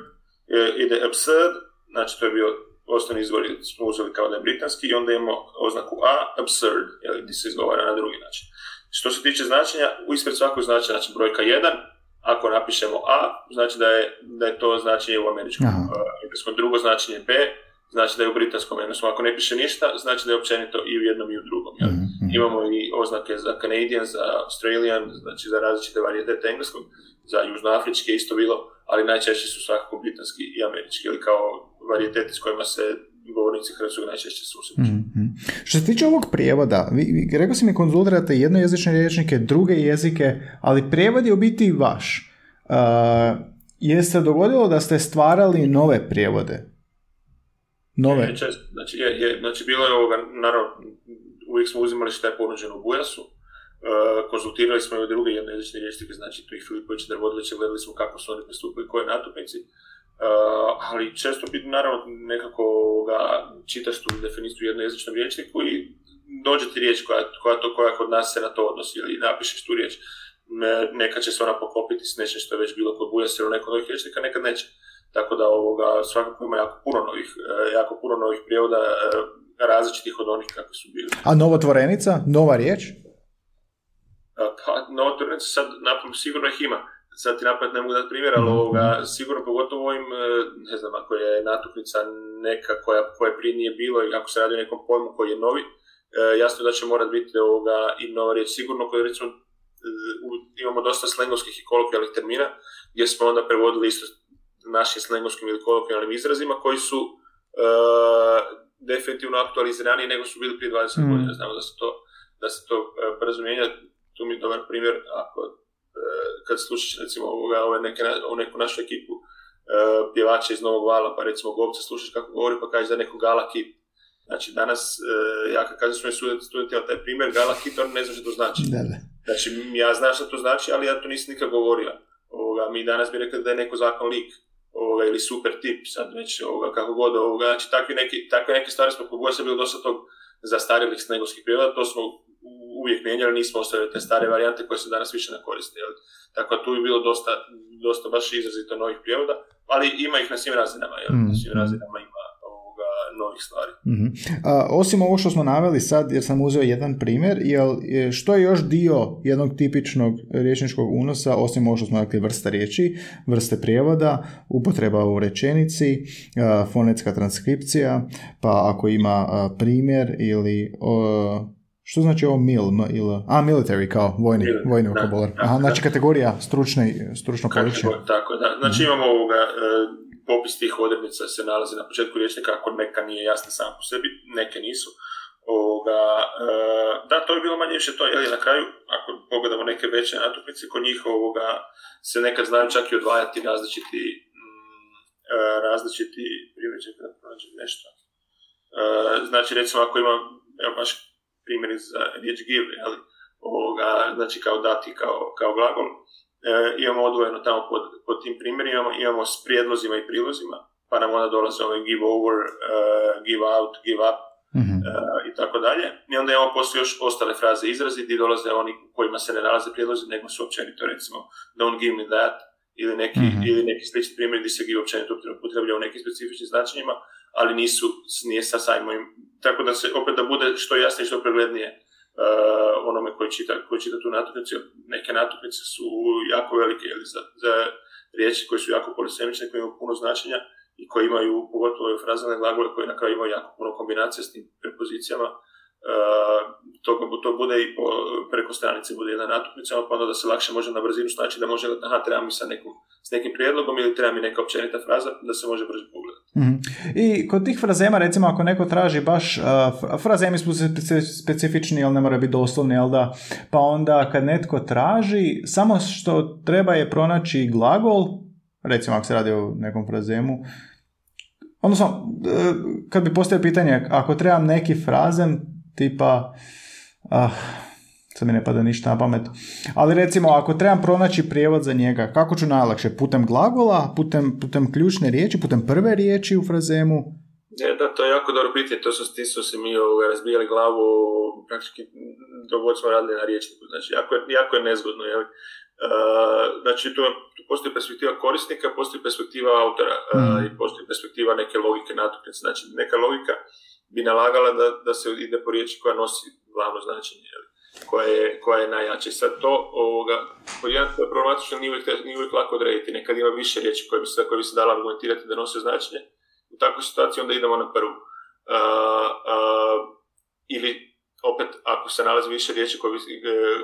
e, ide absurd, znači to je bio osnovni izgovor smo uzeli kao da je britanski i onda imamo oznaku a, absurd, jel, gdje se izgovara na drugi način. Što se tiče značenja, u ispred svakog značenja, znači brojka 1, ako napišemo a, znači da je, da je to značenje u američkom. Aha. Drugo značenje b, znači da je u britanskom jednostavno. Ako ne piše ništa, znači da je općenito i u jednom i u drugom. Mm-hmm. Imamo i oznake za Canadian, za Australian, znači za različite varijete engleskog, za južnoafričke isto bilo, ali najčešće su svakako britanski i američki, ili kao varijeteti s kojima se govornici hrvatskog najčešće susreću. Mm-hmm. Što se tiče ovog prijevoda, vi, vi rekao si mi konzultirate jednojezične rječnike, druge jezike, ali prijevod je u biti vaš. Uh, je se dogodilo da ste stvarali nove prijevode? Nove? Je, čest, znači, je, je, znači, bilo je ovoga, naravno, uvijek smo uzimali što je ponuđeno u Bujasu, Uh, konzultirali smo i druge jednojezične riječnike, znači tu i Filipović i Drvodliće, gledali smo kako su oni pristupili, koje natupnici. Uh, ali često bi naravno nekako ga, čitaš tu definiciju jednojezičnom riječniku i dođe ti riječ koja, koja, to, koja kod nas se na to odnosi ili napišeš tu riječ. Ne, će se ona poklopiti s nečim što je već bilo kod Bujasa ili nekog drugih riječnika, nekad neće. Tako da ovoga svakako ima jako puno novih, jako puno novih prijevoda različitih od onih kakvi su bili. A novotvorenica, nova riječ? Pa, novotvorenica sad napravim sigurno ih ima sad ti napad ne mogu dati primjer, ali mhm. ovoga, sigurno pogotovo ovim, e, ne znam, ako je natuknica neka koja, koja prije nije bilo i ako se radi o nekom pojmu koji je novi, e, jasno da će morat biti ovoga i nova riječ. Sigurno koji recimo imamo dosta slengovskih i kolokvijalnih termina, gdje smo onda prevodili isto našim slengovskim ili kolokvijalnim izrazima koji su definitivno aktualiziraniji nego su bili prije 20 mm. godina. Znamo da se to, da se to brzo mijenja. Tu mi je dobar primjer, ako kad slušaš recimo ovoga, ove neke, neku našu ekipu uh, pjevača iz Novog Vala, pa recimo Gobca slušaš kako govori, pa kaže da neko Gala Kip. Znači danas, uh, ja kad kažem svojim studentima taj primjer, Gala Kip, on ne zna što to znači. Da, da. Znači, ja znam što to znači, ali ja to nisam nikad govorio. Ovoga, mi danas bi rekli da je neko zakon lik ovoga, ili super tip, sad već ovoga, kako god, ovoga, znači takve neke, takve neke stvari smo kogod se bilo dosta tog zastarjelih snegovskih prijevoda, to smo uvijek mijenjali, nismo ostavili te stare varijante koje se danas više ne koriste. Jel? Tako tu je bilo dosta, dosta baš izrazito novih prijevoda, ali ima ih na svim razinama, jel? na svim razinama ima novih stvari. Mm-hmm. A, osim ovo što smo naveli sad, jer sam uzeo jedan primjer, jel, što je još dio jednog tipičnog riječničkog unosa, osim ovo što smo rekli vrsta riječi, vrste prijevoda, upotreba u rečenici, fonetska transkripcija, pa ako ima primjer ili što znači ovo mil, m ili, a military kao vojni, Mil, vojni vokabular. Aha, znači kategorija stručne, stručno područje. Tako, da. Znači imamo ovoga, e, popis tih odrednica se nalazi na početku rječnika, ako neka nije jasna sam po sebi, neke nisu. Ovoga, e, da, to je bilo manje više to, je na kraju, ako pogledamo neke veće natuknice, kod njih ovoga, se nekad znaju čak i odvajati različiti, mm, e, različiti primjer, da pronađem nešto. znači, recimo, ako ima, evo baš primjer za riječ give, ali, ovoga, znači kao dati kao, kao glagol. E, imamo odvojeno tamo pod, pod tim primjerima, imamo, imamo s prijedlozima i prilozima, pa nam onda dolaze ove give over, uh, give out, give up mm-hmm. uh, i tako dalje. I onda imamo poslije još ostale fraze izrazi gdje dolaze oni kojima se ne nalaze prijedlozi, nego su općenito recimo don't give me that, ili neki, mm-hmm. ili neki slični primjer gdje se give općenito upotreblja u nekim specifičnim značenjima, ali nisu, nije sa sajmovim, tako da se opet da bude što jasnije i što preglednije uh, onome koji čita, koji čita tu natuknicu. Neke natuknice su jako velike ili za, za riječi koje su jako polisemične, koje imaju puno značenja i koje imaju, pogotovo frazalne glagole koje na kraju imaju jako puno kombinacija s tim prepozicijama, to, to bude i po, preko stranice bude jedna natuknica, pa onda da se lakše može na brzinu znači da može, aha, treba mi sa nekom, s nekim prijedlogom ili treba mi neka općenita fraza da se može brzo pogledati. mm I kod tih frazema, recimo, ako neko traži baš, uh, frazemi su specifični, ali ne mora biti doslovni, jel da, pa onda kad netko traži, samo što treba je pronaći glagol, recimo ako se radi o nekom frazemu, odnosno, uh, kad bi postavio pitanje, ako trebam neki frazem, tipa, ah, sad mi ne pada ništa na pamet, ali recimo ako trebam pronaći prijevod za njega, kako ću najlakše? Putem glagola, putem, putem ključne riječi, putem prve riječi u frazemu? Ne, da, to je jako dobro pitanje, to su, su se mi razbijali glavu praktički dok smo radili na riječniku, znači jako je, jako je nezgodno, jel? Uh, znači tu, tu postoji perspektiva korisnika, postoji perspektiva autora uh, i postoji perspektiva neke logike natuknice, znači neka logika bi nalagala da, da se ide po riječi koja nosi glavno značenje, koja je, koja je najjače. Sad to, ovoga, po jedan to je problematično, nije uvijek, nije uvijek lako odrediti. Nekad ima više riječi koje bi se, koje bi se dala argumentirati da nose značenje. U takvoj situaciji onda idemo na prvu. ili opet, ako se nalazi više riječi koje bi,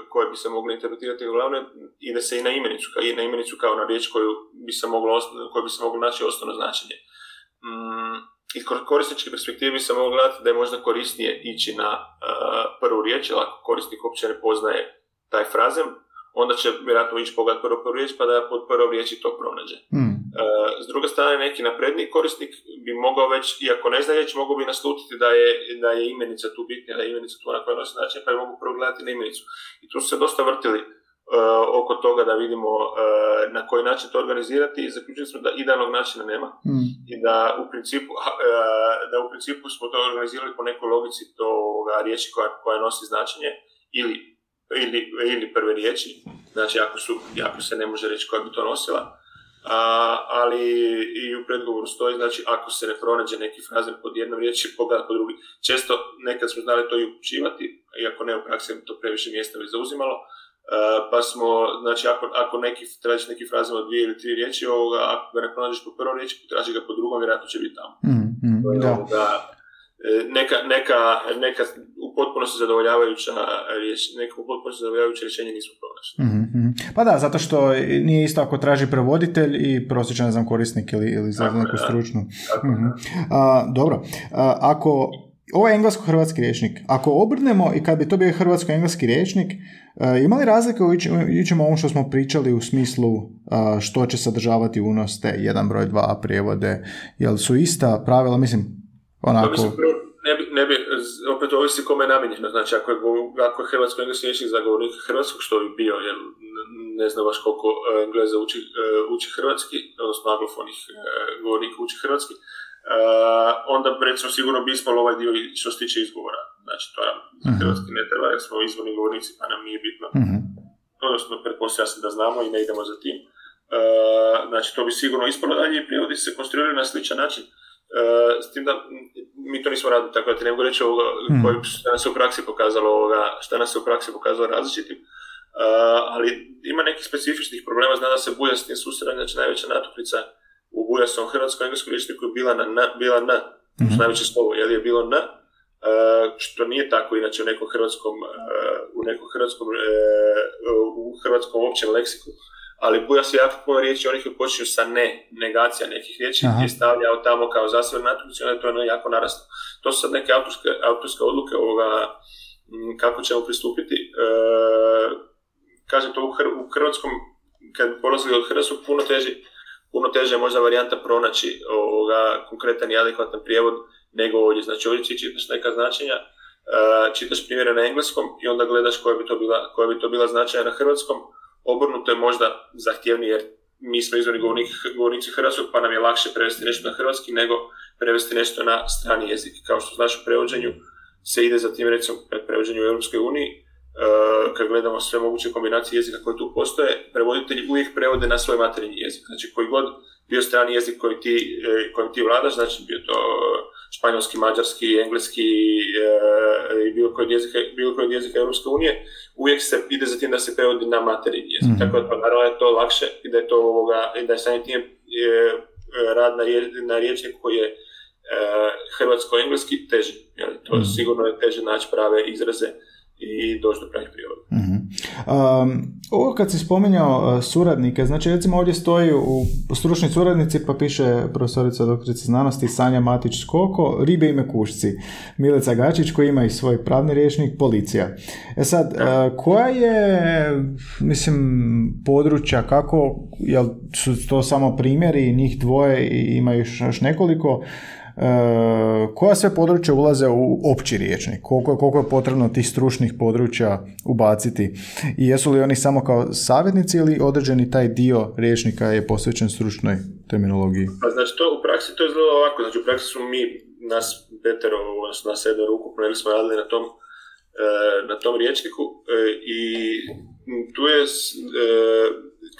koje bi se mogle interpretirati glavno, ide se i na imenicu, i na imenicu kao na riječ koju bi se moglo, koju bi se moglo naći osnovno značenje. Mm, iz korisničke perspektive bi se moglo gledati da je možda korisnije ići na uh, prvu riječ, jer ako korisnik uopće ne poznaje taj frazem, onda će vjerojatno ići pogled prvo prvu riječ pa da pod prvom riječi to pronađe. Uh, s druge strane, neki napredni korisnik bi mogao već, iako ne zna riječ, mogao bi naslutiti da je, da je imenica tu bitnija, da je imenica tu na nosi značaj, pa je mogu prvo gledati na imenicu. I tu su se dosta vrtili oko toga da vidimo uh, na koji način to organizirati i zaključili smo da idealnog načina nema mm. i da u principu uh, da u principu smo to organizirali po nekoj logici to riječi koja, koja nosi značenje ili, ili, ili prve riječi znači ako, su, ako se ne može reći koja bi to nosila A, ali i u predgovoru stoji, znači ako se ne pronađe neki frazen pod jednom riječi, pogleda pod drugi. Često nekad smo znali to i upućivati, iako ne u praksi to previše mjesta bi zauzimalo, pa smo, znači ako, ako neki, tražiš neki frazem od dvije ili tri riječi, ovoga, ako ga ne pronađeš po prvom riječi, traži ga po drugom, vjerojatno će biti tamo. Mm, mm, da. E, neka, neka, neka u potpunosti zadovoljavajuća riječ, neka u potpunosti zadovoljavajuće rješenje nismo pronašli. Mm-hmm. Pa da, zato što nije isto ako traži prevoditelj i prosječan, ne znam, korisnik ili, ili za neku stručnu. Mm-hmm. A, dobro, A, ako ovo je englesko-hrvatski rječnik. Ako obrnemo i kad bi to bio hrvatsko-engleski rječnik, uh, ima li razlike u ićem ovom što smo pričali u smislu što će sadržavati unos te jedan broj dva prijevode, jel su ista pravila, mislim, onako... ne bi, ne bi, opet ovisi kome je namijenjeno, znači ako je, ako je hrvatsko-engleski rječnik za govornika hrvatskog, što bi bio, jer ne znam baš koliko e, Engleza uči, e, uči hrvatski, odnosno anglofonih govornika uči hrvatski, onda recimo sigurno bismo ovaj dio što se tiče izgovora. Znači to nam uh hrvatski ne treba jer smo izvorni govornici pa nam nije bitno. uh Odnosno pretpostavlja se da znamo i ne idemo za tim. Uh, znači to bi sigurno ispalo dalje i prijevodi se konstruiraju na sličan način. Uh, s tim da mi to nismo radili, tako da ti ne mogu reći ovoga, mm koji, šta nas se u praksi pokazalo ovoga, šta nas se u praksi pokazalo različitim. Uh, ali ima nekih specifičnih problema, zna da se buja s tim susredanjem, znači najveća natuklica u Bujasom hrvatskom engleskom rječniku je bila na n, bila n, mm-hmm. najveće slovo, je je bilo n, uh, što nije tako inače u nekom hrvatskom, uh, u nekom hrvatskom, uh, u hrvatskom općem leksiku. Ali buja se jako puno riječi, onih koji počinju sa ne, negacija nekih riječi, je stavljao tamo kao zasebnu natuknicu, onda je to jako naraslo. To su sad neke autorske, autorske odluke ovoga, kako ćemo pristupiti. Kažem to u, u hrvatskom, kad polazili od hrvatskog, puno teži puno teže možda varijanta pronaći ovoga, konkretan i adekvatan prijevod nego ovdje. Znači ovdje ti čitaš neka značenja, uh, čitaš primjere na engleskom i onda gledaš koja bi to bila, koja bi to bila značaja na hrvatskom. Obrnuto je možda zahtjevnije jer mi smo izvorni govornici, govornici hrvatskog pa nam je lakše prevesti nešto na hrvatski nego prevesti nešto na strani jezik. Kao što znaš u prevođenju se ide za tim recimo prevođenju u Europskoj uniji, kad gledamo sve moguće kombinacije jezika koje tu postoje, prevoditelji uvijek prevode na svoj materinji jezik. Znači koji god bio strani jezik koji ti, eh, kojim ti vladaš, znači bio to španjolski, mađarski, engleski eh, i bilo koji jezika, bilo koji jezika Europske unije, uvijek se ide za tim da se prevodi na materinji jezik. Mm-hmm. Tako da pa, naravno je to lakše i da je to ovoga, i da je samim tim rad na, na riječniku koji je hrvatsko-engleski teži. To mm-hmm. sigurno je teže naći prave izraze i doći do pravih prijevoda. Um, ovo kad si spominjao uh, suradnike, znači recimo ovdje stoji u stručni suradnici pa piše profesorica doktorica znanosti Sanja Matić Skoko, ribe i mekušci, Milica Gačić koji ima i svoj pravni rječnik, policija. E sad, uh, koja je, mislim, područja, kako, jel su to samo primjeri, njih dvoje i ima još nekoliko, E, koja sve područja ulaze u opći riječnik, koliko, koliko je potrebno tih stručnih područja ubaciti i jesu li oni samo kao savjetnici ili određeni taj dio riječnika je posvećen stručnoj terminologiji? Pa znači to u praksi to je zelo ovako, znači u praksi smo mi, nas petero, odnosno nas sedar ukupno, ili smo radili na tom, e, na tom riječniku e, i tu je,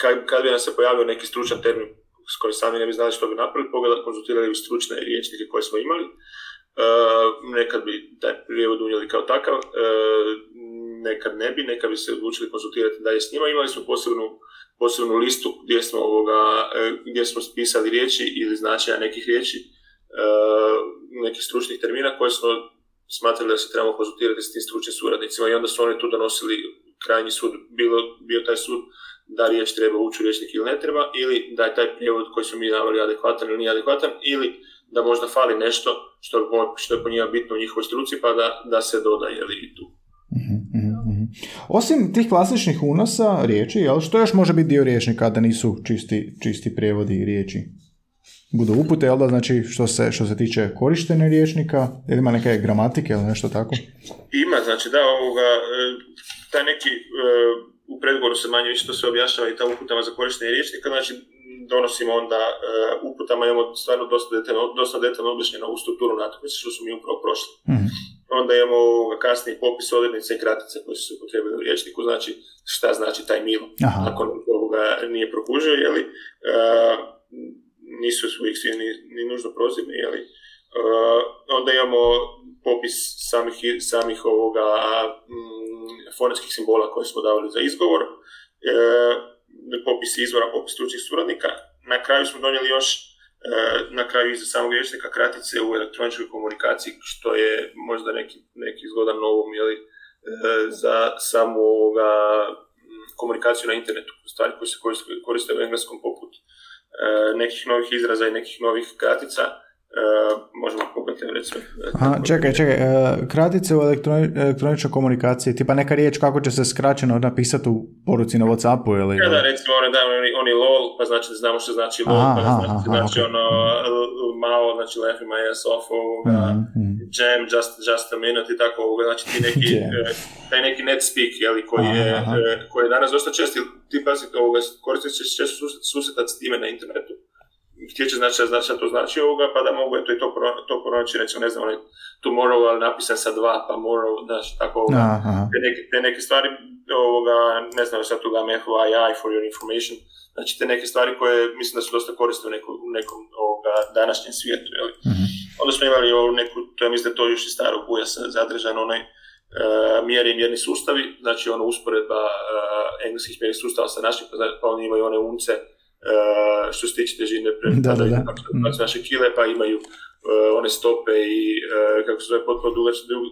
kad, kad bi nam se pojavio neki stručan termin s kojim sami ne bi znali što bi napravili, pogledali, konzultirali stručne riječnike koje smo imali. Uh, nekad bi taj prijevod unijeli kao takav, uh, nekad ne bi, nekad bi se odlučili konzultirati dalje s njima. Imali smo posebnu, posebnu listu gdje smo, ovoga, uh, gdje smo spisali riječi ili značaja nekih riječi, nekih stručnih termina koje smo smatrali da se trebamo konzultirati s tim stručnim suradnicima i onda su oni tu donosili krajnji sud, bilo, bio taj sud da riječ treba ući u riječnik ili ne treba, ili da je taj prijevod koji smo mi davali adekvatan ili nije adekvatan, ili da možda fali nešto što, što je po njima bitno u njihovoj struci, pa da, da se doda jeli, i tu. Mhm, mhm, mhm. Osim tih klasičnih unosa riječi, jel, što još može biti dio riječnika da nisu čisti, čisti prijevodi riječi? Budu upute, jel da, znači što se, što se tiče korištenja riječnika, ili ima neke gramatike ili nešto tako? Ima, znači da, ovoga, e, taj neki e, u predgovoru se manje više to sve objašnjava i ta uputama za korištenje riječnika, znači donosimo onda uh, uputama imamo stvarno dosta detaljno, dosta detaljno objašnjeno u strukturu natuknice što su mi upravo prošli. Mm-hmm. Onda imamo kasniji popis odrednice i kratice koje su se upotrebili u riječniku, znači šta znači taj milo, Aha. nakon ovoga nije prokužio, jeli, e, nisu uvijek svi ni, ni nužno prozirni, jeli. E, onda imamo popis samih, samih ovoga mm, fonetskih simbola koje smo davali za izgovor, popis izvora, popis stručnih suradnika. Na kraju smo donijeli još na kraju iza samog vječnika kratice u elektroničkoj komunikaciji, što je možda neki, neki zgodan novom, jeli, za samu ovoga, komunikaciju na internetu, stvari koje se koriste, u engleskom poput e, nekih novih izraza i nekih novih kratica, Uh, možemo pogledati recimo. Aha, čekaj, čekaj, uh, kratice u elektroni, elektroničkoj komunikaciji, tipa neka riječ kako će se skraćeno napisati u poruci na Whatsappu ili... Ja, da, recimo ono, da, oni, oni lol, pa znači da znamo što znači lol, aha, pa znači, aha, znači okay. ono malo, znači laughing my ass off, ovoga, mm-hmm. jam, just, just a minute i tako, ovoga, znači ti neki, taj neki net speak, jeli, koji, aha, je, koji je danas dosta česti, ti pazi, ovoga, koristit će često susretati s time na internetu htjeće znači da znači to znači ovoga, pa da mogu eto i to, to pronaći, recimo, ne znam, onaj tomorrow, ali napisan sa dva, pa morao, znaš, tako ovoga, te neke, te neke stvari, ovoga, ne znam, sad tu ga FYI for your information, znači te neke stvari koje mislim da su dosta korisne u, neku, u nekom ovoga, današnjem svijetu, jel? Mm-hmm. Onda smo imali ovu neku, to je mislim da to još iz starog buja zadržano, onaj, Uh, mjeri i mjerni sustavi, znači ono usporedba uh, engleskih mjernih sustava sa našim, pa, pa oni imaju one unce, uh, što se tiče težine da, da, da. naše kile, pa imaju uh, one stope i uh, kako se zove potpuno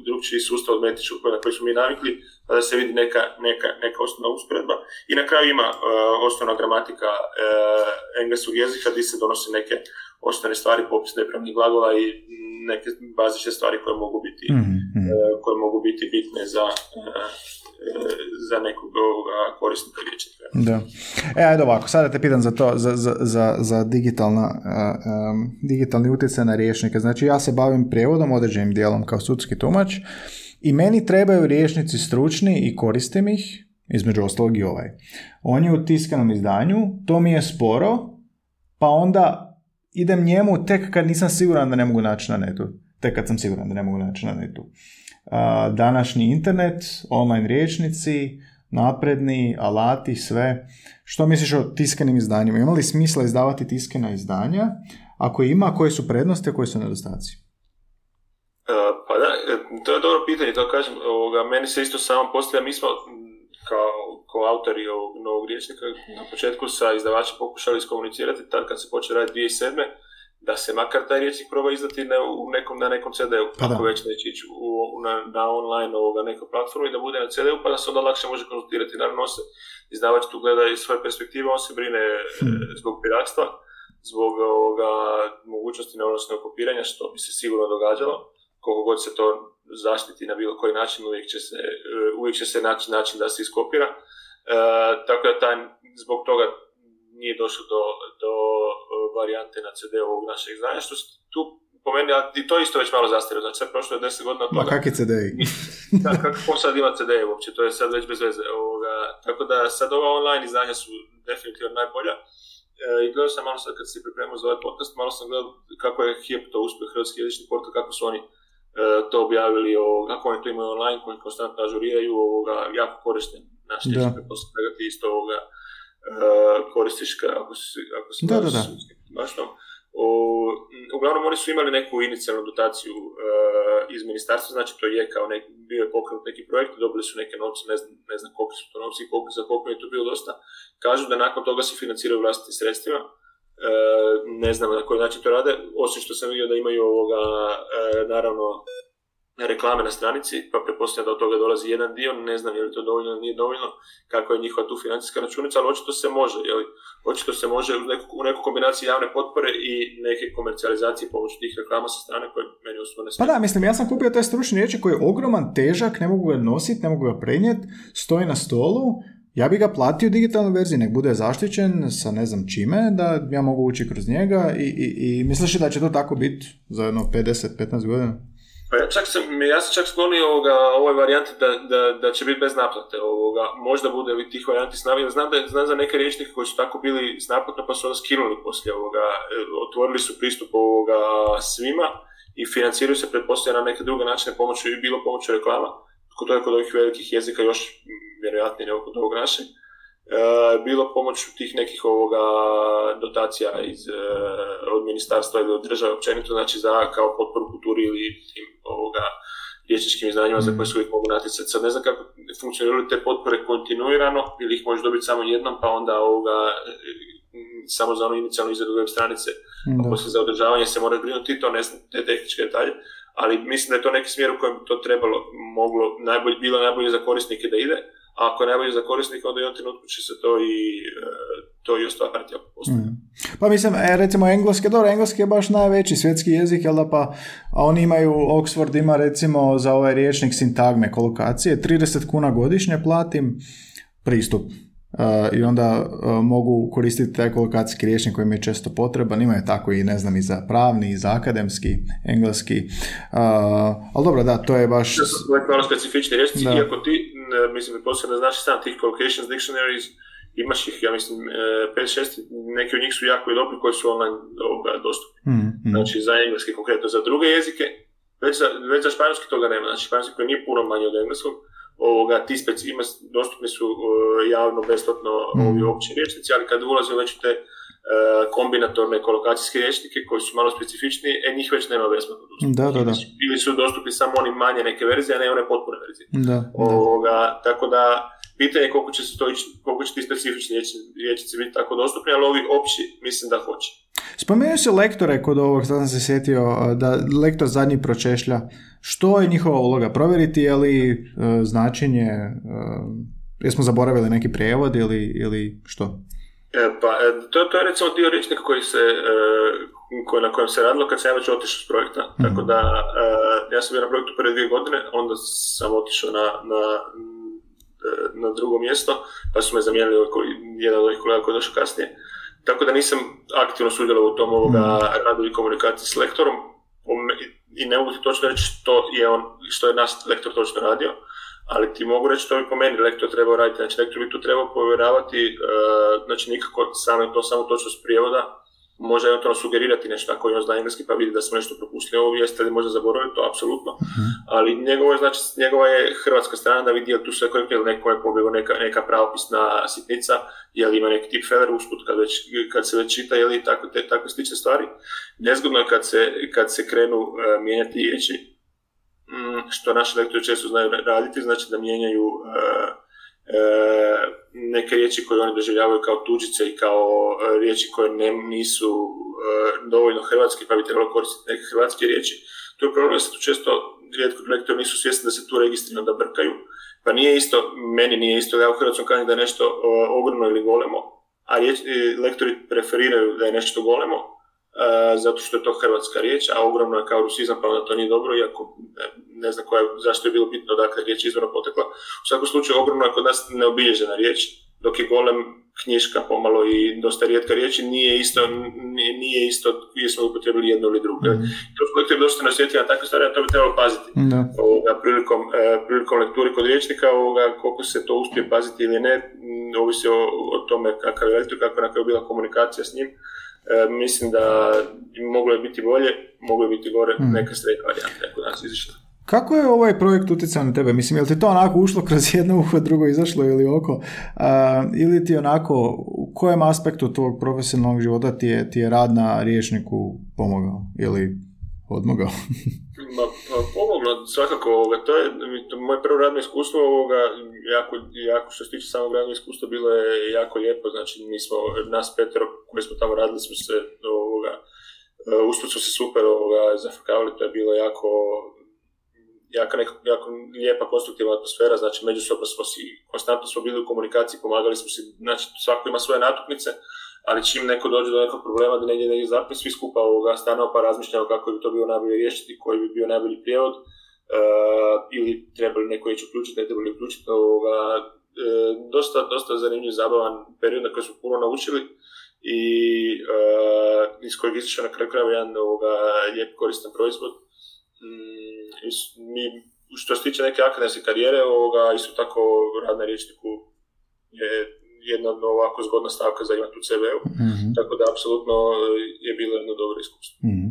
drugčiji sustav od metričkog na koji smo mi navikli, pa da se vidi neka, neka, neka osnovna usporedba. I na kraju ima uh, osnovna gramatika uh, engleskog jezika gdje se donose neke osnovne stvari, popis nepravnih glagola i neke bazične stvari koje mogu biti, mm-hmm. uh, koje mogu biti bitne za za nekog korisnika riječnika. Da. E, ajde ovako, sada te pitam za to, za, za, za, za digitalna, um, digitalni utjecaj na riječnike. Znači, ja se bavim prijevodom određenim dijelom kao sudski tumač i meni trebaju riječnici stručni i koristim ih, između ostalog i ovaj. On je u tiskanom izdanju, to mi je sporo, pa onda idem njemu tek kad nisam siguran da ne mogu naći na netu. Tek kad sam siguran da ne mogu naći na netu današnji internet, online riječnici, napredni, alati, sve. Što misliš o tiskanim izdanjima? Ima li smisla izdavati tiskana izdanja? Ako ima, koje su prednosti, a koje su nedostaci? Uh, pa da, e, to je dobro pitanje, to kažem, ovoga, meni se isto samo postavlja, mi smo kao, kao autori ovog novog riječnika na početku sa izdavačem pokušali iskomunicirati tad kad se počeo raditi 2007 da se makar taj riječnik proba izdati ne, u nekom, na nekom CD-u, pa ako već neće ići u, na, na online ovoga nekoj platformi, da bude na CD-u, pa da se onda lakše može konzultirati. Naravno, se izdavač tu gleda iz svoje perspektive, on se brine hmm. zbog piratstva, zbog ovoga, mogućnosti neodnosnog kopiranja, što bi se sigurno događalo. Koliko god se to zaštiti na bilo koji način, uvijek će se, uvijek će se naći način da se iskopira. E, tako da taj, zbog toga nije došlo do, do e, varijante na CD ovog našeg izdanja, što tu po meni, i to isto već malo zastarilo, znači sad prošlo je 10 godina od toga. Ma kakvi CD? da, kako sad ima CD uopće, to je sad već bez veze. Ovoga, tako da sad ova online izdanja su definitivno najbolja. E, I gledao sam malo sad kad se pripremio za ovaj podcast, malo sam gledao kako je HIP to uspio, Hrvatski jezični portal, kako su oni e, to objavili, o, kako oni to imaju online, koji konstantno ažuriraju, ovoga, jako korisni naš jezik, poslije isto ovoga, uh, koristiš ako si, ako si da, da, da. baš to. O, uglavnom oni su imali neku inicijalnu dotaciju uh, iz ministarstva, znači to je kao neki, bio je pokrenut neki projekt, dobili su neke novce, ne znam, ne znam koliko su to novci i koliko, za koliko je to bilo dosta. Kažu da nakon toga se financiraju vlastitim sredstvima, uh, ne znam na koji način to rade, osim što sam vidio da imaju ovoga, uh, naravno, reklame na stranici, pa pretpostavljam da od toga dolazi jedan dio, ne znam je li to dovoljno ili nije dovoljno, kako je njihova tu financijska računica, ali očito se može, jeli? očito se može u neku, u neku kombinaciji javne potpore i neke komercijalizacije pomoću tih reklama sa strane koje meni osobno ne Pa da, mislim, ja sam kupio taj stručni riječi koji je ogroman, težak, ne mogu ga nositi, ne mogu ga prenijeti, stoji na stolu, ja bi ga platio u digitalnoj verziji, nek bude zaštićen sa ne znam čime, da ja mogu ući kroz njega i, i, i misliš da će to tako biti za jedno 50-15 godina? Pa ja, čak sam, ja sam čak sklonio ovoga, ovoj varijanti da, da, da, će biti bez naplate. Ovoga. Možda bude li tih varijanti s Znam, da, znam za neke riječnike koji su tako bili s naplatom pa su onda skinuli poslije ovoga. E, otvorili su pristup ovoga svima i financiraju se pretpostavljeno na neke druge načine pomoću i bilo pomoću reklama. To je kod ovih velikih jezika još vjerojatnije nego kod ovog našeg. E, bilo pomoću tih nekih ovoga dotacija iz, od ministarstva ili od države općenito, znači za kao potporu kulturi ili liječničkim izdanjima za koje se uvijek mogu natjecati. Sad ne znam kako funkcioniraju te potpore kontinuirano ili ih možeš dobiti samo jednom pa onda ovoga samo za onu inicijalnu izradu web stranice, a poslije za održavanje se mora brinuti, to ne znam te tehničke detalje, ali mislim da je to neki smjer u kojem to trebalo, moglo, najbolje, bilo najbolje za korisnike da ide, a ako je najbolje za korisnike, onda u jednom trenutku će se to i, e, to i ostvariti ako mm. Pa mislim, e, recimo engleski, dobro, engleski je baš najveći svjetski jezik, jel da pa, a oni imaju, Oxford ima recimo za ovaj riječnik sintagme kolokacije, 30 kuna godišnje platim pristup i onda mogu koristiti taj kolokacijski rječnik koji mi je često potreban. Imaju tako i ne znam i za pravni, i za akademski, engleski. ali dobro, da, to je baš... To su specifični rječnici, iako ti, mislim, posebno znaš sam tih collocations dictionaries, imaš ih, ja mislim, 5-6, e, neki od njih su jako i dobri koji su online dostupni. Mm, mm. Znači, za engleski konkretno, za druge jezike, već za, već za španjolski toga nema. Znači, španjolski koji nije puno manje od engleskog, ovoga, ti speci, ima, dostupni su uh, javno, besplatno mm. ovi opći rječnici, ali kad ulaze već te uh, kombinatorne kolokacijske rječnike koji su malo specifični, e njih već nema besplatno dostupni. Da, da, da. Bili su dostupni samo oni manje neke verzije, a ne one potpune verzije. Da, ovoga, Tako da, pitanje je koliko će se to ići, koliko će ti specifični rječnici biti tako dostupni, ali ovi opći mislim da hoće. Spomenuo se lektore kod ovog, sad sam se sjetio da lektor zadnji pročešlja. Što je njihova uloga? Provjeriti je li uh, značenje, uh, jesmo zaboravili neki prijevod ili, ili što? E, pa, e, to, to je recimo dio rječnika koji se, koji, na kojem se radilo kad sam ja već otišao s projekta. mm Tako da, ja sam bio na projektu prije dvije godine, onda sam otišao na, na, na drugo mjesto, pa su me zamijenili jedan od ovih kolega koji je došao kasnije. Tako da nisam aktivno sudjelovao u tom ovoga mm. radu i komunikaciji s lektorom i ne mogu ti točno reći što je on, što je naš lektor točno radio, ali ti mogu reći što bi po meni lektor trebao raditi. Znači, lektor bi tu trebao povjeravati, uh, znači nikako samo to samo točnost prijevoda, može eventualno sugerirati nešto ako on zna engleski pa vidi da smo nešto propustili ovo vijest ili možda zaboravili to, apsolutno. uh Ali njegova, znači, njegova je hrvatska strana da vidi je tu sve korektno ili neko je pobjegao neka, neka pravopisna sitnica, je li ima neki tip feller usput kad, već, kad se već čita ili tako, te, tako slične stvari. Nezgodno je kad se, kad se krenu uh, mijenjati riječi, mm, što naši lektori često znaju raditi, znači da mijenjaju uh, neke riječi koje oni doživljavaju kao tuđice i kao e, riječi koje ne, nisu e, dovoljno hrvatske pa bi trebalo koristiti neke hrvatske riječi. To je problem se često rijetko lektori nisu svjesni da se tu registrirano da brkaju. Pa nije isto, meni nije isto ja u hrvatskom kažem da je nešto ogromno ili golemo, a lektori preferiraju da je nešto golemo, zato što je to hrvatska riječ, a ogromno je kao rusizam, pa onda to nije dobro, iako ne znam koja, zašto je bilo bitno dakle riječ izvorno potekla. U svakom slučaju ogromno je kod nas neobilježena riječ, dok je golem knjiška pomalo i dosta rijetka riječi, nije isto, nije, nije isto smo upotrebili jedno ili drugo. Mm. To su lektori dosta nasjetili na takve stvari, a to bi trebalo paziti. Ovoga, prilikom, e, prilikom lekturi kod riječnika, ovoga, koliko se to uspije paziti ili ne, ovisi o, o tome kakav je lektor, kakva je bila komunikacija s njim. E, mislim da moglo je biti bolje, moglo je biti gore, mm. neka srednja varijanta, ako nas izišla. Kako je ovaj projekt utjecao na tebe? Mislim, je li ti to onako ušlo kroz jedno uho, drugo izašlo ili oko? Uh, ili ti onako, u kojem aspektu tvog profesionalnog života ti je, ti je rad na riječniku pomogao ili odmogao? Ma, pa, pomoglo, svakako, ovoga, to je moje prvo radno iskustvo, ovoga, jako, jako što se tiče samog radnog iskustva, bilo je jako lijepo, znači mi smo, nas petero koji smo tamo radili smo se, ovoga, usput smo se super ovoga, zafrkavali, to je bilo jako neka, jako lijepa konstruktivna atmosfera, znači međusobno smo si, konstantno smo bili u komunikaciji, pomagali smo si, znači svako ima svoje natuknice, ali čim neko dođe do nekog problema da negdje negdje zapne, svi skupa ovoga stanemo pa razmišljamo kako bi to bilo najbolje riješiti, koji bi bio najbolji prijevod, ili trebali neko ići uključiti, ne trebali uključiti, ovoga, uh, dosta, dosta zanimljiv, zabavan period na koji smo puno naučili i uh, iz kojeg izašao na kraju krajeva jedan ovoga, lijep koristan proizvod. Mm, mi, što se tiče neke akademske karijere, ovoga, isto tako rad na riječniku je jedna ovako zgodna stavka za imati u CV-u, mm tako da apsolutno je bilo jedno dobro iskustvo. mm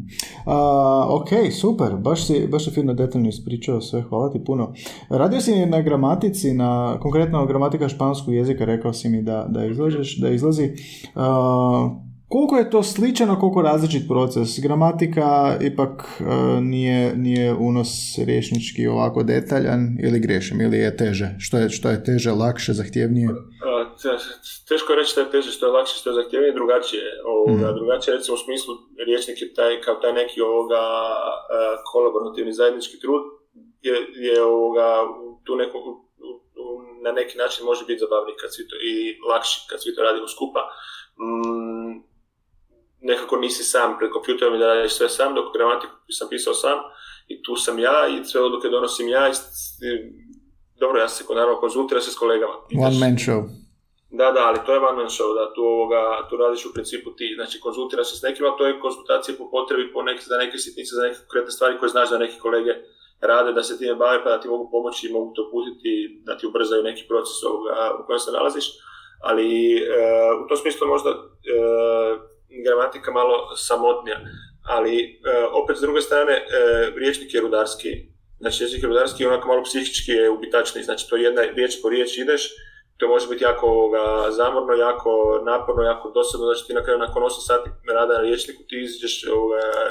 ok, super, baš si, baš si fino detaljno ispričao sve, hvala ti puno. Radio si na gramatici, na konkretno gramatika španskog jezika, rekao si mi da, da, izlažeš, da izlazi. Koliko je to sličan, a koliko različit proces? Gramatika ipak uh, nije, nije unos rječnički ovako detaljan ili grešim, ili je teže? Što je, što je teže, lakše, zahtjevnije? Teško je reći što je teže, što je lakše, što je zahtjevnije, drugačije. Ovoga, mm. Drugačije recimo u smislu rječnik je taj, kao taj neki ovoga kolaborativni zajednički trud je, je ovoga, tu neko, na neki način može biti zabavniji kad svi to, i lakši kad svi to radimo skupa. Mm, nekako nisi sam pred kompjuterom i da radiš sve sam, dok gramatiku sam pisao sam i tu sam ja i sve odluke donosim ja i, dobro, ja se naravno konzultiram se s kolegama. One man show. Da, da, ali to je one man show, da tu, ovoga, tu radiš u principu ti, znači konzultiraš se s nekim, ali to je konzultacija po potrebi, po neke, za neke sitnice, za neke konkretne stvari koje znaš da neki kolege rade, da se time bave, pa da ti mogu pomoći i mogu to putiti, da ti ubrzaju neki proces ovoga u kojem se nalaziš, ali e, u tom smislu možda e, gramatika malo samotnija, ali e, opet s druge strane e, riječnik je rudarski, znači jezik je rudarski onako malo psihički je ubitačni, znači to jedna riječ po riječ ideš, to može biti jako ovoga, zamorno, jako naporno, jako dosadno, znači ti na kraju nakon 8 sati rada na riječniku ti izađeš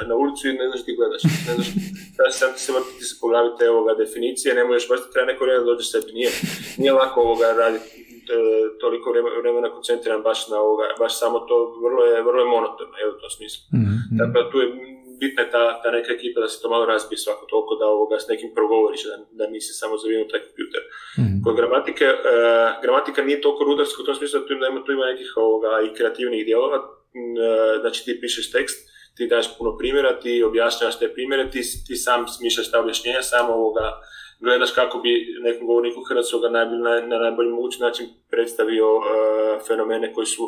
na ulicu i ne znaš ti gledaš, ne znaš, da sam ti se vrtiti se te ovoga definicije, ne možeš, baš treba neko vrijeme da dođeš sebi, nije, nije lako ovoga raditi E, toliko vremena koncentriran baš na ovoga, baš samo to vrlo je, vrlo je monotorno, je u tom smislu. Mm-hmm. Dakle, tu je bitna je ta, ta neka ekipa da se to malo razbije svako toliko, da ovoga s nekim progovoriš, da, da nisi samo zavinut taj kompjuter. Mm-hmm. Kod gramatike, uh, gramatika nije toliko rudarska u tom smislu da tu ima, tu ima nekih ovoga, i kreativnih dijelova, uh, znači ti pišeš tekst, ti daš puno primjera, ti objašnjavaš te primjere, ti, ti sam smišljaš ta objašnjenja, samo ovoga, gledaš kako bi nekom govorniku hrvatskog na, na, na najbolji mogući način predstavio uh, fenomene koji su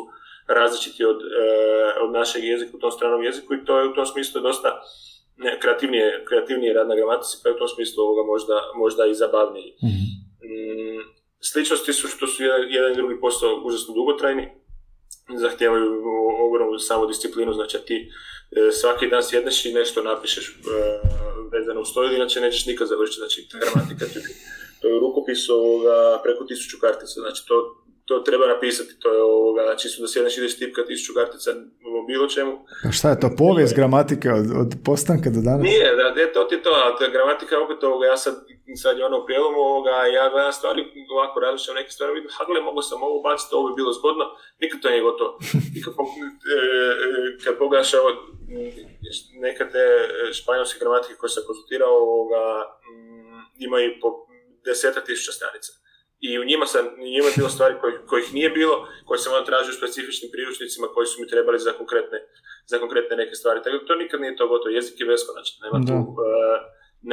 različiti od, uh, od našeg jezika u tom stranom jeziku i to je u tom smislu dosta kreativnije, kreativnije rad na gramatici, pa je u tom smislu ovoga možda, možda i zabavniji. Mm-hmm. Mm, sličnosti su što su jedan, i drugi posao užasno dugotrajni, zahtijevaju ogromnu samodisciplinu, znači ti e, svaki dan sjedneš i nešto napišeš e, vezano uz to, inače nećeš nikad završiti, znači gramatika, to je rukopis ovoga, preko tisuću kartica, znači to to treba napisati, to je ovoga, čisto da sjedneš ideš tipka tisuću kartica o bilo čemu. A šta je to, povijest gramatike od, od postanka do danas? Nije, da, je to ti to, ali gramatika opet ovoga, ja sad, sad je ono u prijelomu ovoga, ja gledam stvari ovako različite neke stvari, vidim, ha gle, mogu sam ovo baciti, ovo bi bilo zgodno, nikad to nije gotovo. Nikad, e, e, kad pogledaš ovo, neka te španjolske gramatike koje sam konsultirao, ovoga, imaju po deseta tisuća stranica i u njima, sam, njima je bilo stvari kojih, kojih nije bilo, koje sam onda tražio u specifičnim priručnicima koji su mi trebali za konkretne, za konkretne neke stvari. Tako da to nikad nije to gotovo, jezik je beskonačan, nema tu, uh,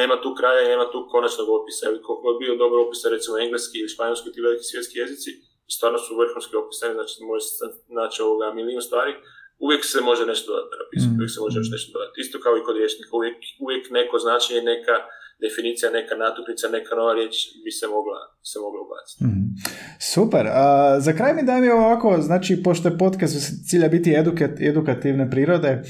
nema tu kraja i nema tu konačnog opisa. Koliko je bio dobro opisa, recimo engleski ili španjolski, ti veliki svjetski jezici, stvarno su vrhunski opisani, znači može se naći ovoga milijun stvari, uvijek se može nešto dodati napisati, mm. uvijek se može još nešto dodati. Isto kao i kod rječnika, uvijek, uvijek neko značenje, neka, definicija, neka natuknica, neka nova riječ bi se mogla, se mogla ubaciti. mm Super. A, za kraj mi daj mi ovako, znači, pošto je podcast cilja biti edukat, edukativne prirode,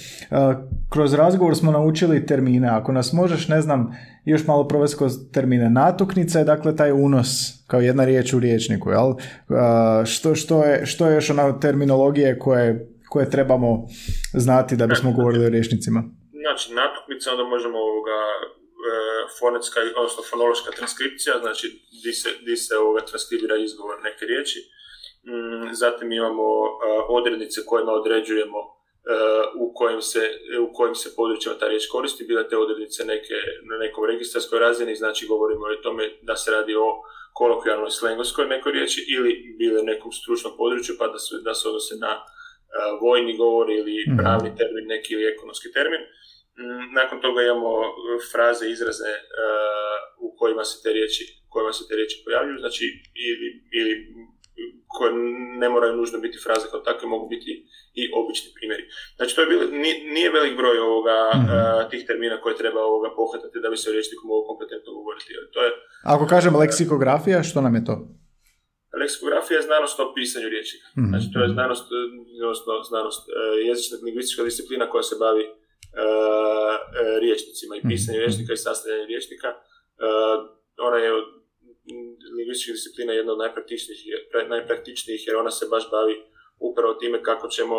kroz razgovor smo naučili termine. Ako nas možeš, ne znam, još malo provesti kroz termine. Natuknica je dakle taj unos kao jedna riječ u riječniku, jel? što, što, je, što je još ona terminologije koje, koje trebamo znati da bismo govorili o riječnicima? Znači, natuknica onda možemo ovoga fonetska, odnosno fonološka transkripcija, znači di se, di se ovoga transkribira izgovor neke riječi. Mm, zatim imamo e, odrednice kojima određujemo e, u kojim se, u kojim se područjima ta riječ koristi, bile te odrednice neke, na nekom registarskoj razini, znači govorimo o tome da se radi o kolokvijalnoj slengovskoj nekoj riječi ili bile nekom stručnom području pa da se, da se odnose na vojni govor ili mhm. pravni termin neki ili ekonomski termin. Mm, nakon toga imamo e, fraze, izraze uh, u kojima se te riječi, kojima se te riječi pojavljuju, znači ili, ili koje ne moraju nužno biti fraze kao takve, mogu biti i obični primjeri. Znači to je bilo, nije, velik broj ovoga, mm-hmm. tih termina koje treba ovoga pohvatati da bi se o riječniku mogu kompetentno govoriti. To je, Ako kažem leksikografija, što nam je to? Leksikografija je znanost o pisanju riječnika. Mhm. Znači, to je znanost, odnosno znanost e, jezična lingvistička disciplina koja se bavi riječnicima i pisanju Mhm. riječnika i sastavljanju riječnika. E, ona je lingvističkih disciplina jedna od najpraktičnijih, najpraktičnijih jer ona se baš bavi upravo time kako ćemo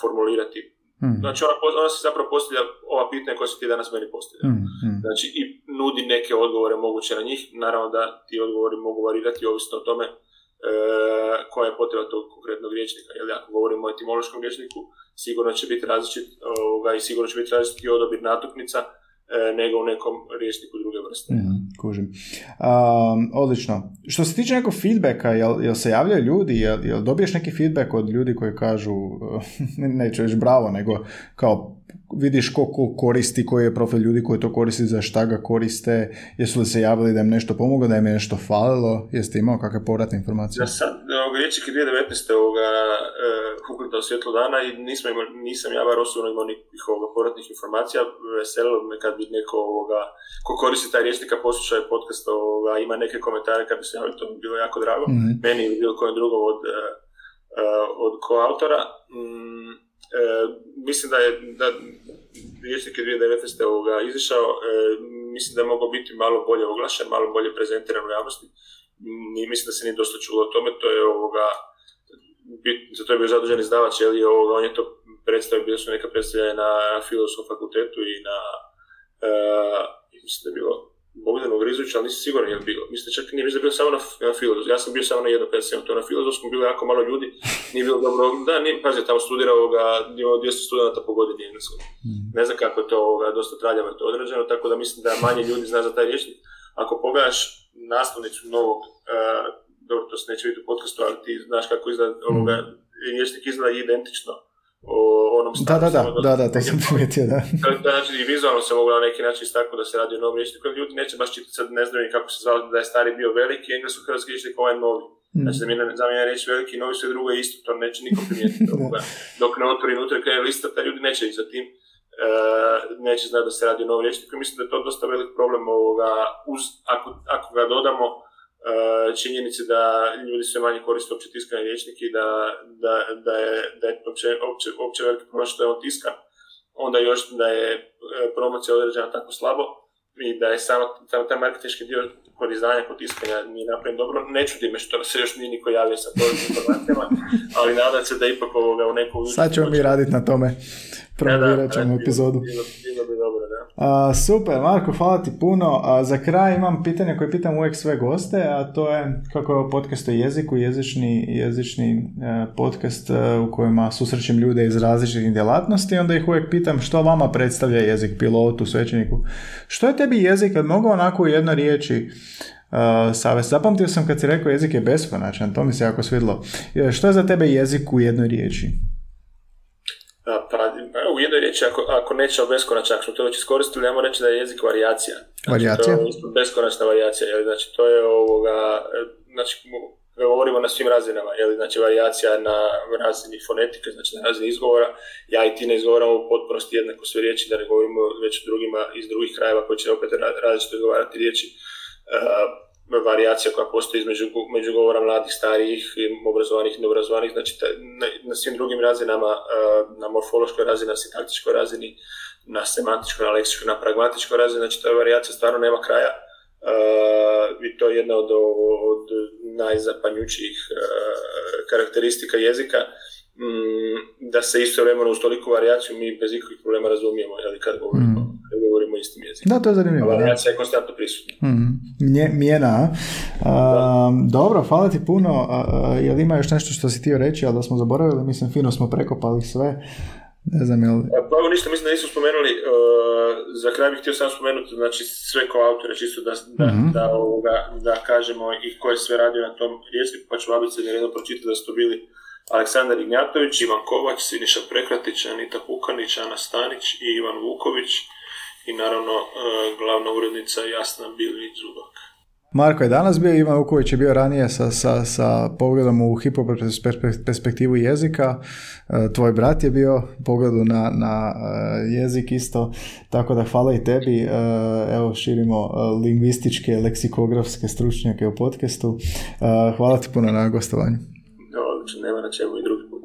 formulirati. Mhm. Znači, ona, ona se zapravo postavlja ova pitanja koja su ti danas meni postavljali. Mhm, mhm. Znači, i nudi neke odgovore moguće na njih. Naravno da ti odgovori mogu varirati ovisno o tome koja je potreba tog konkretnog riječnika. Jer ako govorimo o etimološkom riječniku, sigurno će biti različit ovoga, i sigurno će biti različit i odabir natuknica e, nego u nekom riječniku druge vrste. Mhm, kužim. Um, odlično. Što se tiče nekog feedbacka, jel, jel se javljaju ljudi, jel, jel dobiješ neki feedback od ljudi koji kažu, neću reći bravo, nego kao vidiš ko, ko koristi, koji je profil ljudi koji to koristi, za šta ga koriste, jesu li se javili da im nešto pomoglo, da im je nešto falilo, jeste imao kakve povratne informacije? Za sad, ovoga, riječnik je 2019. Ovoga, uh, svjetlo dana i nismo imali, nisam ja bar osobno imao nikakvih ovoga, povratnih informacija. Veselilo me kad bi neko ovoga, ko koristi taj riječnik, a posluša je podcast, ovoga, ima neke komentare kad bi se javili, to bi bilo jako drago. Mhm. Meni ili bilo kojem drugom od, uh, od koautora. Mm, mislim da je da riječnik je 2019. Ovoga izišao, e, mislim da je mogao biti malo bolje oglašen, malo bolje prezentiran u javnosti. Ni, mislim da se nije dosta čulo o tome, to je ovoga, bit, za to je bio zadužen izdavač, jer je ovoga, on je to predstavio, bile su neka predstavljanja na filozofskom fakultetu i na, e, mislim da je bilo Bogdanu Grizović, ali nisam siguran je bilo. Mislim čak nije mislim da je bio samo na, na filozofskom. Ja sam bio samo na jednom predstavljanju, to na filozofskom bilo jako malo ljudi, nije bilo dobro. Da, nije, pazi, tamo studirao ovoga, imao 200 studenta po godini engleskog. Ne znam kako je to ovoga, dosta traljavo je to određeno, tako da mislim da manje ljudi zna za taj rječnik. Ako pogledaš naslovnicu novog, uh, dobro, to se neće vidjeti u podcastu, ali ti znaš kako izgleda ovoga, rječnik izgleda identično o onom Da, da, da, da, da, to sam primijetio, da. da, znači i vizualno se mogu na neki način istaknuti da se radi o novom rječniku, jer ljudi neće baš čitati sad ne znaju ni kako se zvao da je stari bio veliki, englesko hrvatski rječnik ovaj novi. Znači, zamjena, zamjena reći veliki i novi, sve drugo je isto, to neće niko primijetiti. Dok ne otvori unutra i krene lista, ta ljudi neće ići za tim, e, neće znati da se radi o novom rječniku. Mislim da je to dosta velik problem ovoga, uz, ako, ako ga dodamo činjenici da ljudi sve manje koriste opće tiskani rječnik i da, da, da je, da je opće, opće, opće veliki problem što je on tiskan, onda još da je e, promocija određena tako slabo i da je samo samo taj marketinški dio kod izdanja, kod tiskanja nije napravljen dobro. Ne čudi me što se još nije niko javio sa povratnim informacijama, ali nadam se da ipak ovoga u neku... Sad ćemo mi raditi na tome. Promovirat ćemo epizodu. Bilo, bilo bi dobro, da. Super, Marko, hvala ti puno. A, za kraj imam pitanje koje pitam uvijek sve goste, a to je kako je podcast o jeziku, jezični, jezični e, podcast e, u kojima susrećem ljude iz različitih djelatnosti, onda ih uvijek pitam što vama predstavlja jezik, pilotu, svećeniku. Što je tebi jezik, kad mogu onako u jednoj riječi Uh, savez. Zapamtio sam kad si rekao jezik je beskonačan, to mi se jako svidlo. E, Što je za tebe jezik u jednoj riječi? Pa, u jednoj riječi, ako, ako neće ako smo to već iskoristili, ajmo reći da je jezik varijacija. Znači, Varijacija? To je beskonačna varijacija, jel? znači to je ovoga, e, znači mo- govorimo na svim razinama, jel? znači varijacija na razini fonetike, znači na razini izgovora, ja i ti ne izgovaramo u potpunosti jednako sve riječi, da ne govorimo već drugima iz drugih krajeva koji će opet ra- različito izgovarati riječi. E, varijacija koja postoji između među govora mladih, starijih, obrazovanih i neobrazovanih, znači ta- na, na svim drugim razinama, e, na morfološkoj razini, na sintaktičkoj razini, na semantičkoj, na leksičkoj, na pragmatičkoj razini, znači ta varijacija stvarno nema kraja. E, I to je jedna od, od najzapanjućih e, karakteristika jezika, mm, da se istovremeno uz toliku varijaciju mi bez ikakvih problema razumijemo jel, kad govorimo, kad istim jezikom. Da, to je zanimljivo. je konstantno prisutna. Mje- Mijena, a? A, dobro, hvala ti puno. A, jel ima još nešto što si htio reći, ali da smo zaboravili? Mislim, fino smo prekopali sve. Ne znam, jel... Pa evo ništa, mislim da nismo spomenuli, uh, za kraj bih htio samo spomenuti, znači sve ko autore, čisto da, da, Mhm. da, ovoga, da kažemo i ko je sve radio na tom riječniku, pa ću abecedni redom pročitati da su to bili Aleksandar Ignjatović, Ivan Kovač, Siniša Prekratić, Anita Pukanić, Ana Stanić i Ivan Vuković i naravno e, glavna urednica Jasna Bilić Zubak. Marko je danas bio, Ivan Vuković je bio ranije sa, sa, sa pogledom u hipoperspektivu jezika, e, tvoj brat je bio pogledu na, na e, jezik isto, tako da hvala i tebi, evo širimo lingvističke, leksikografske stručnjake u podcastu, hvala ti puno na gostovanju. Odlično, nema na čemu i drugi put.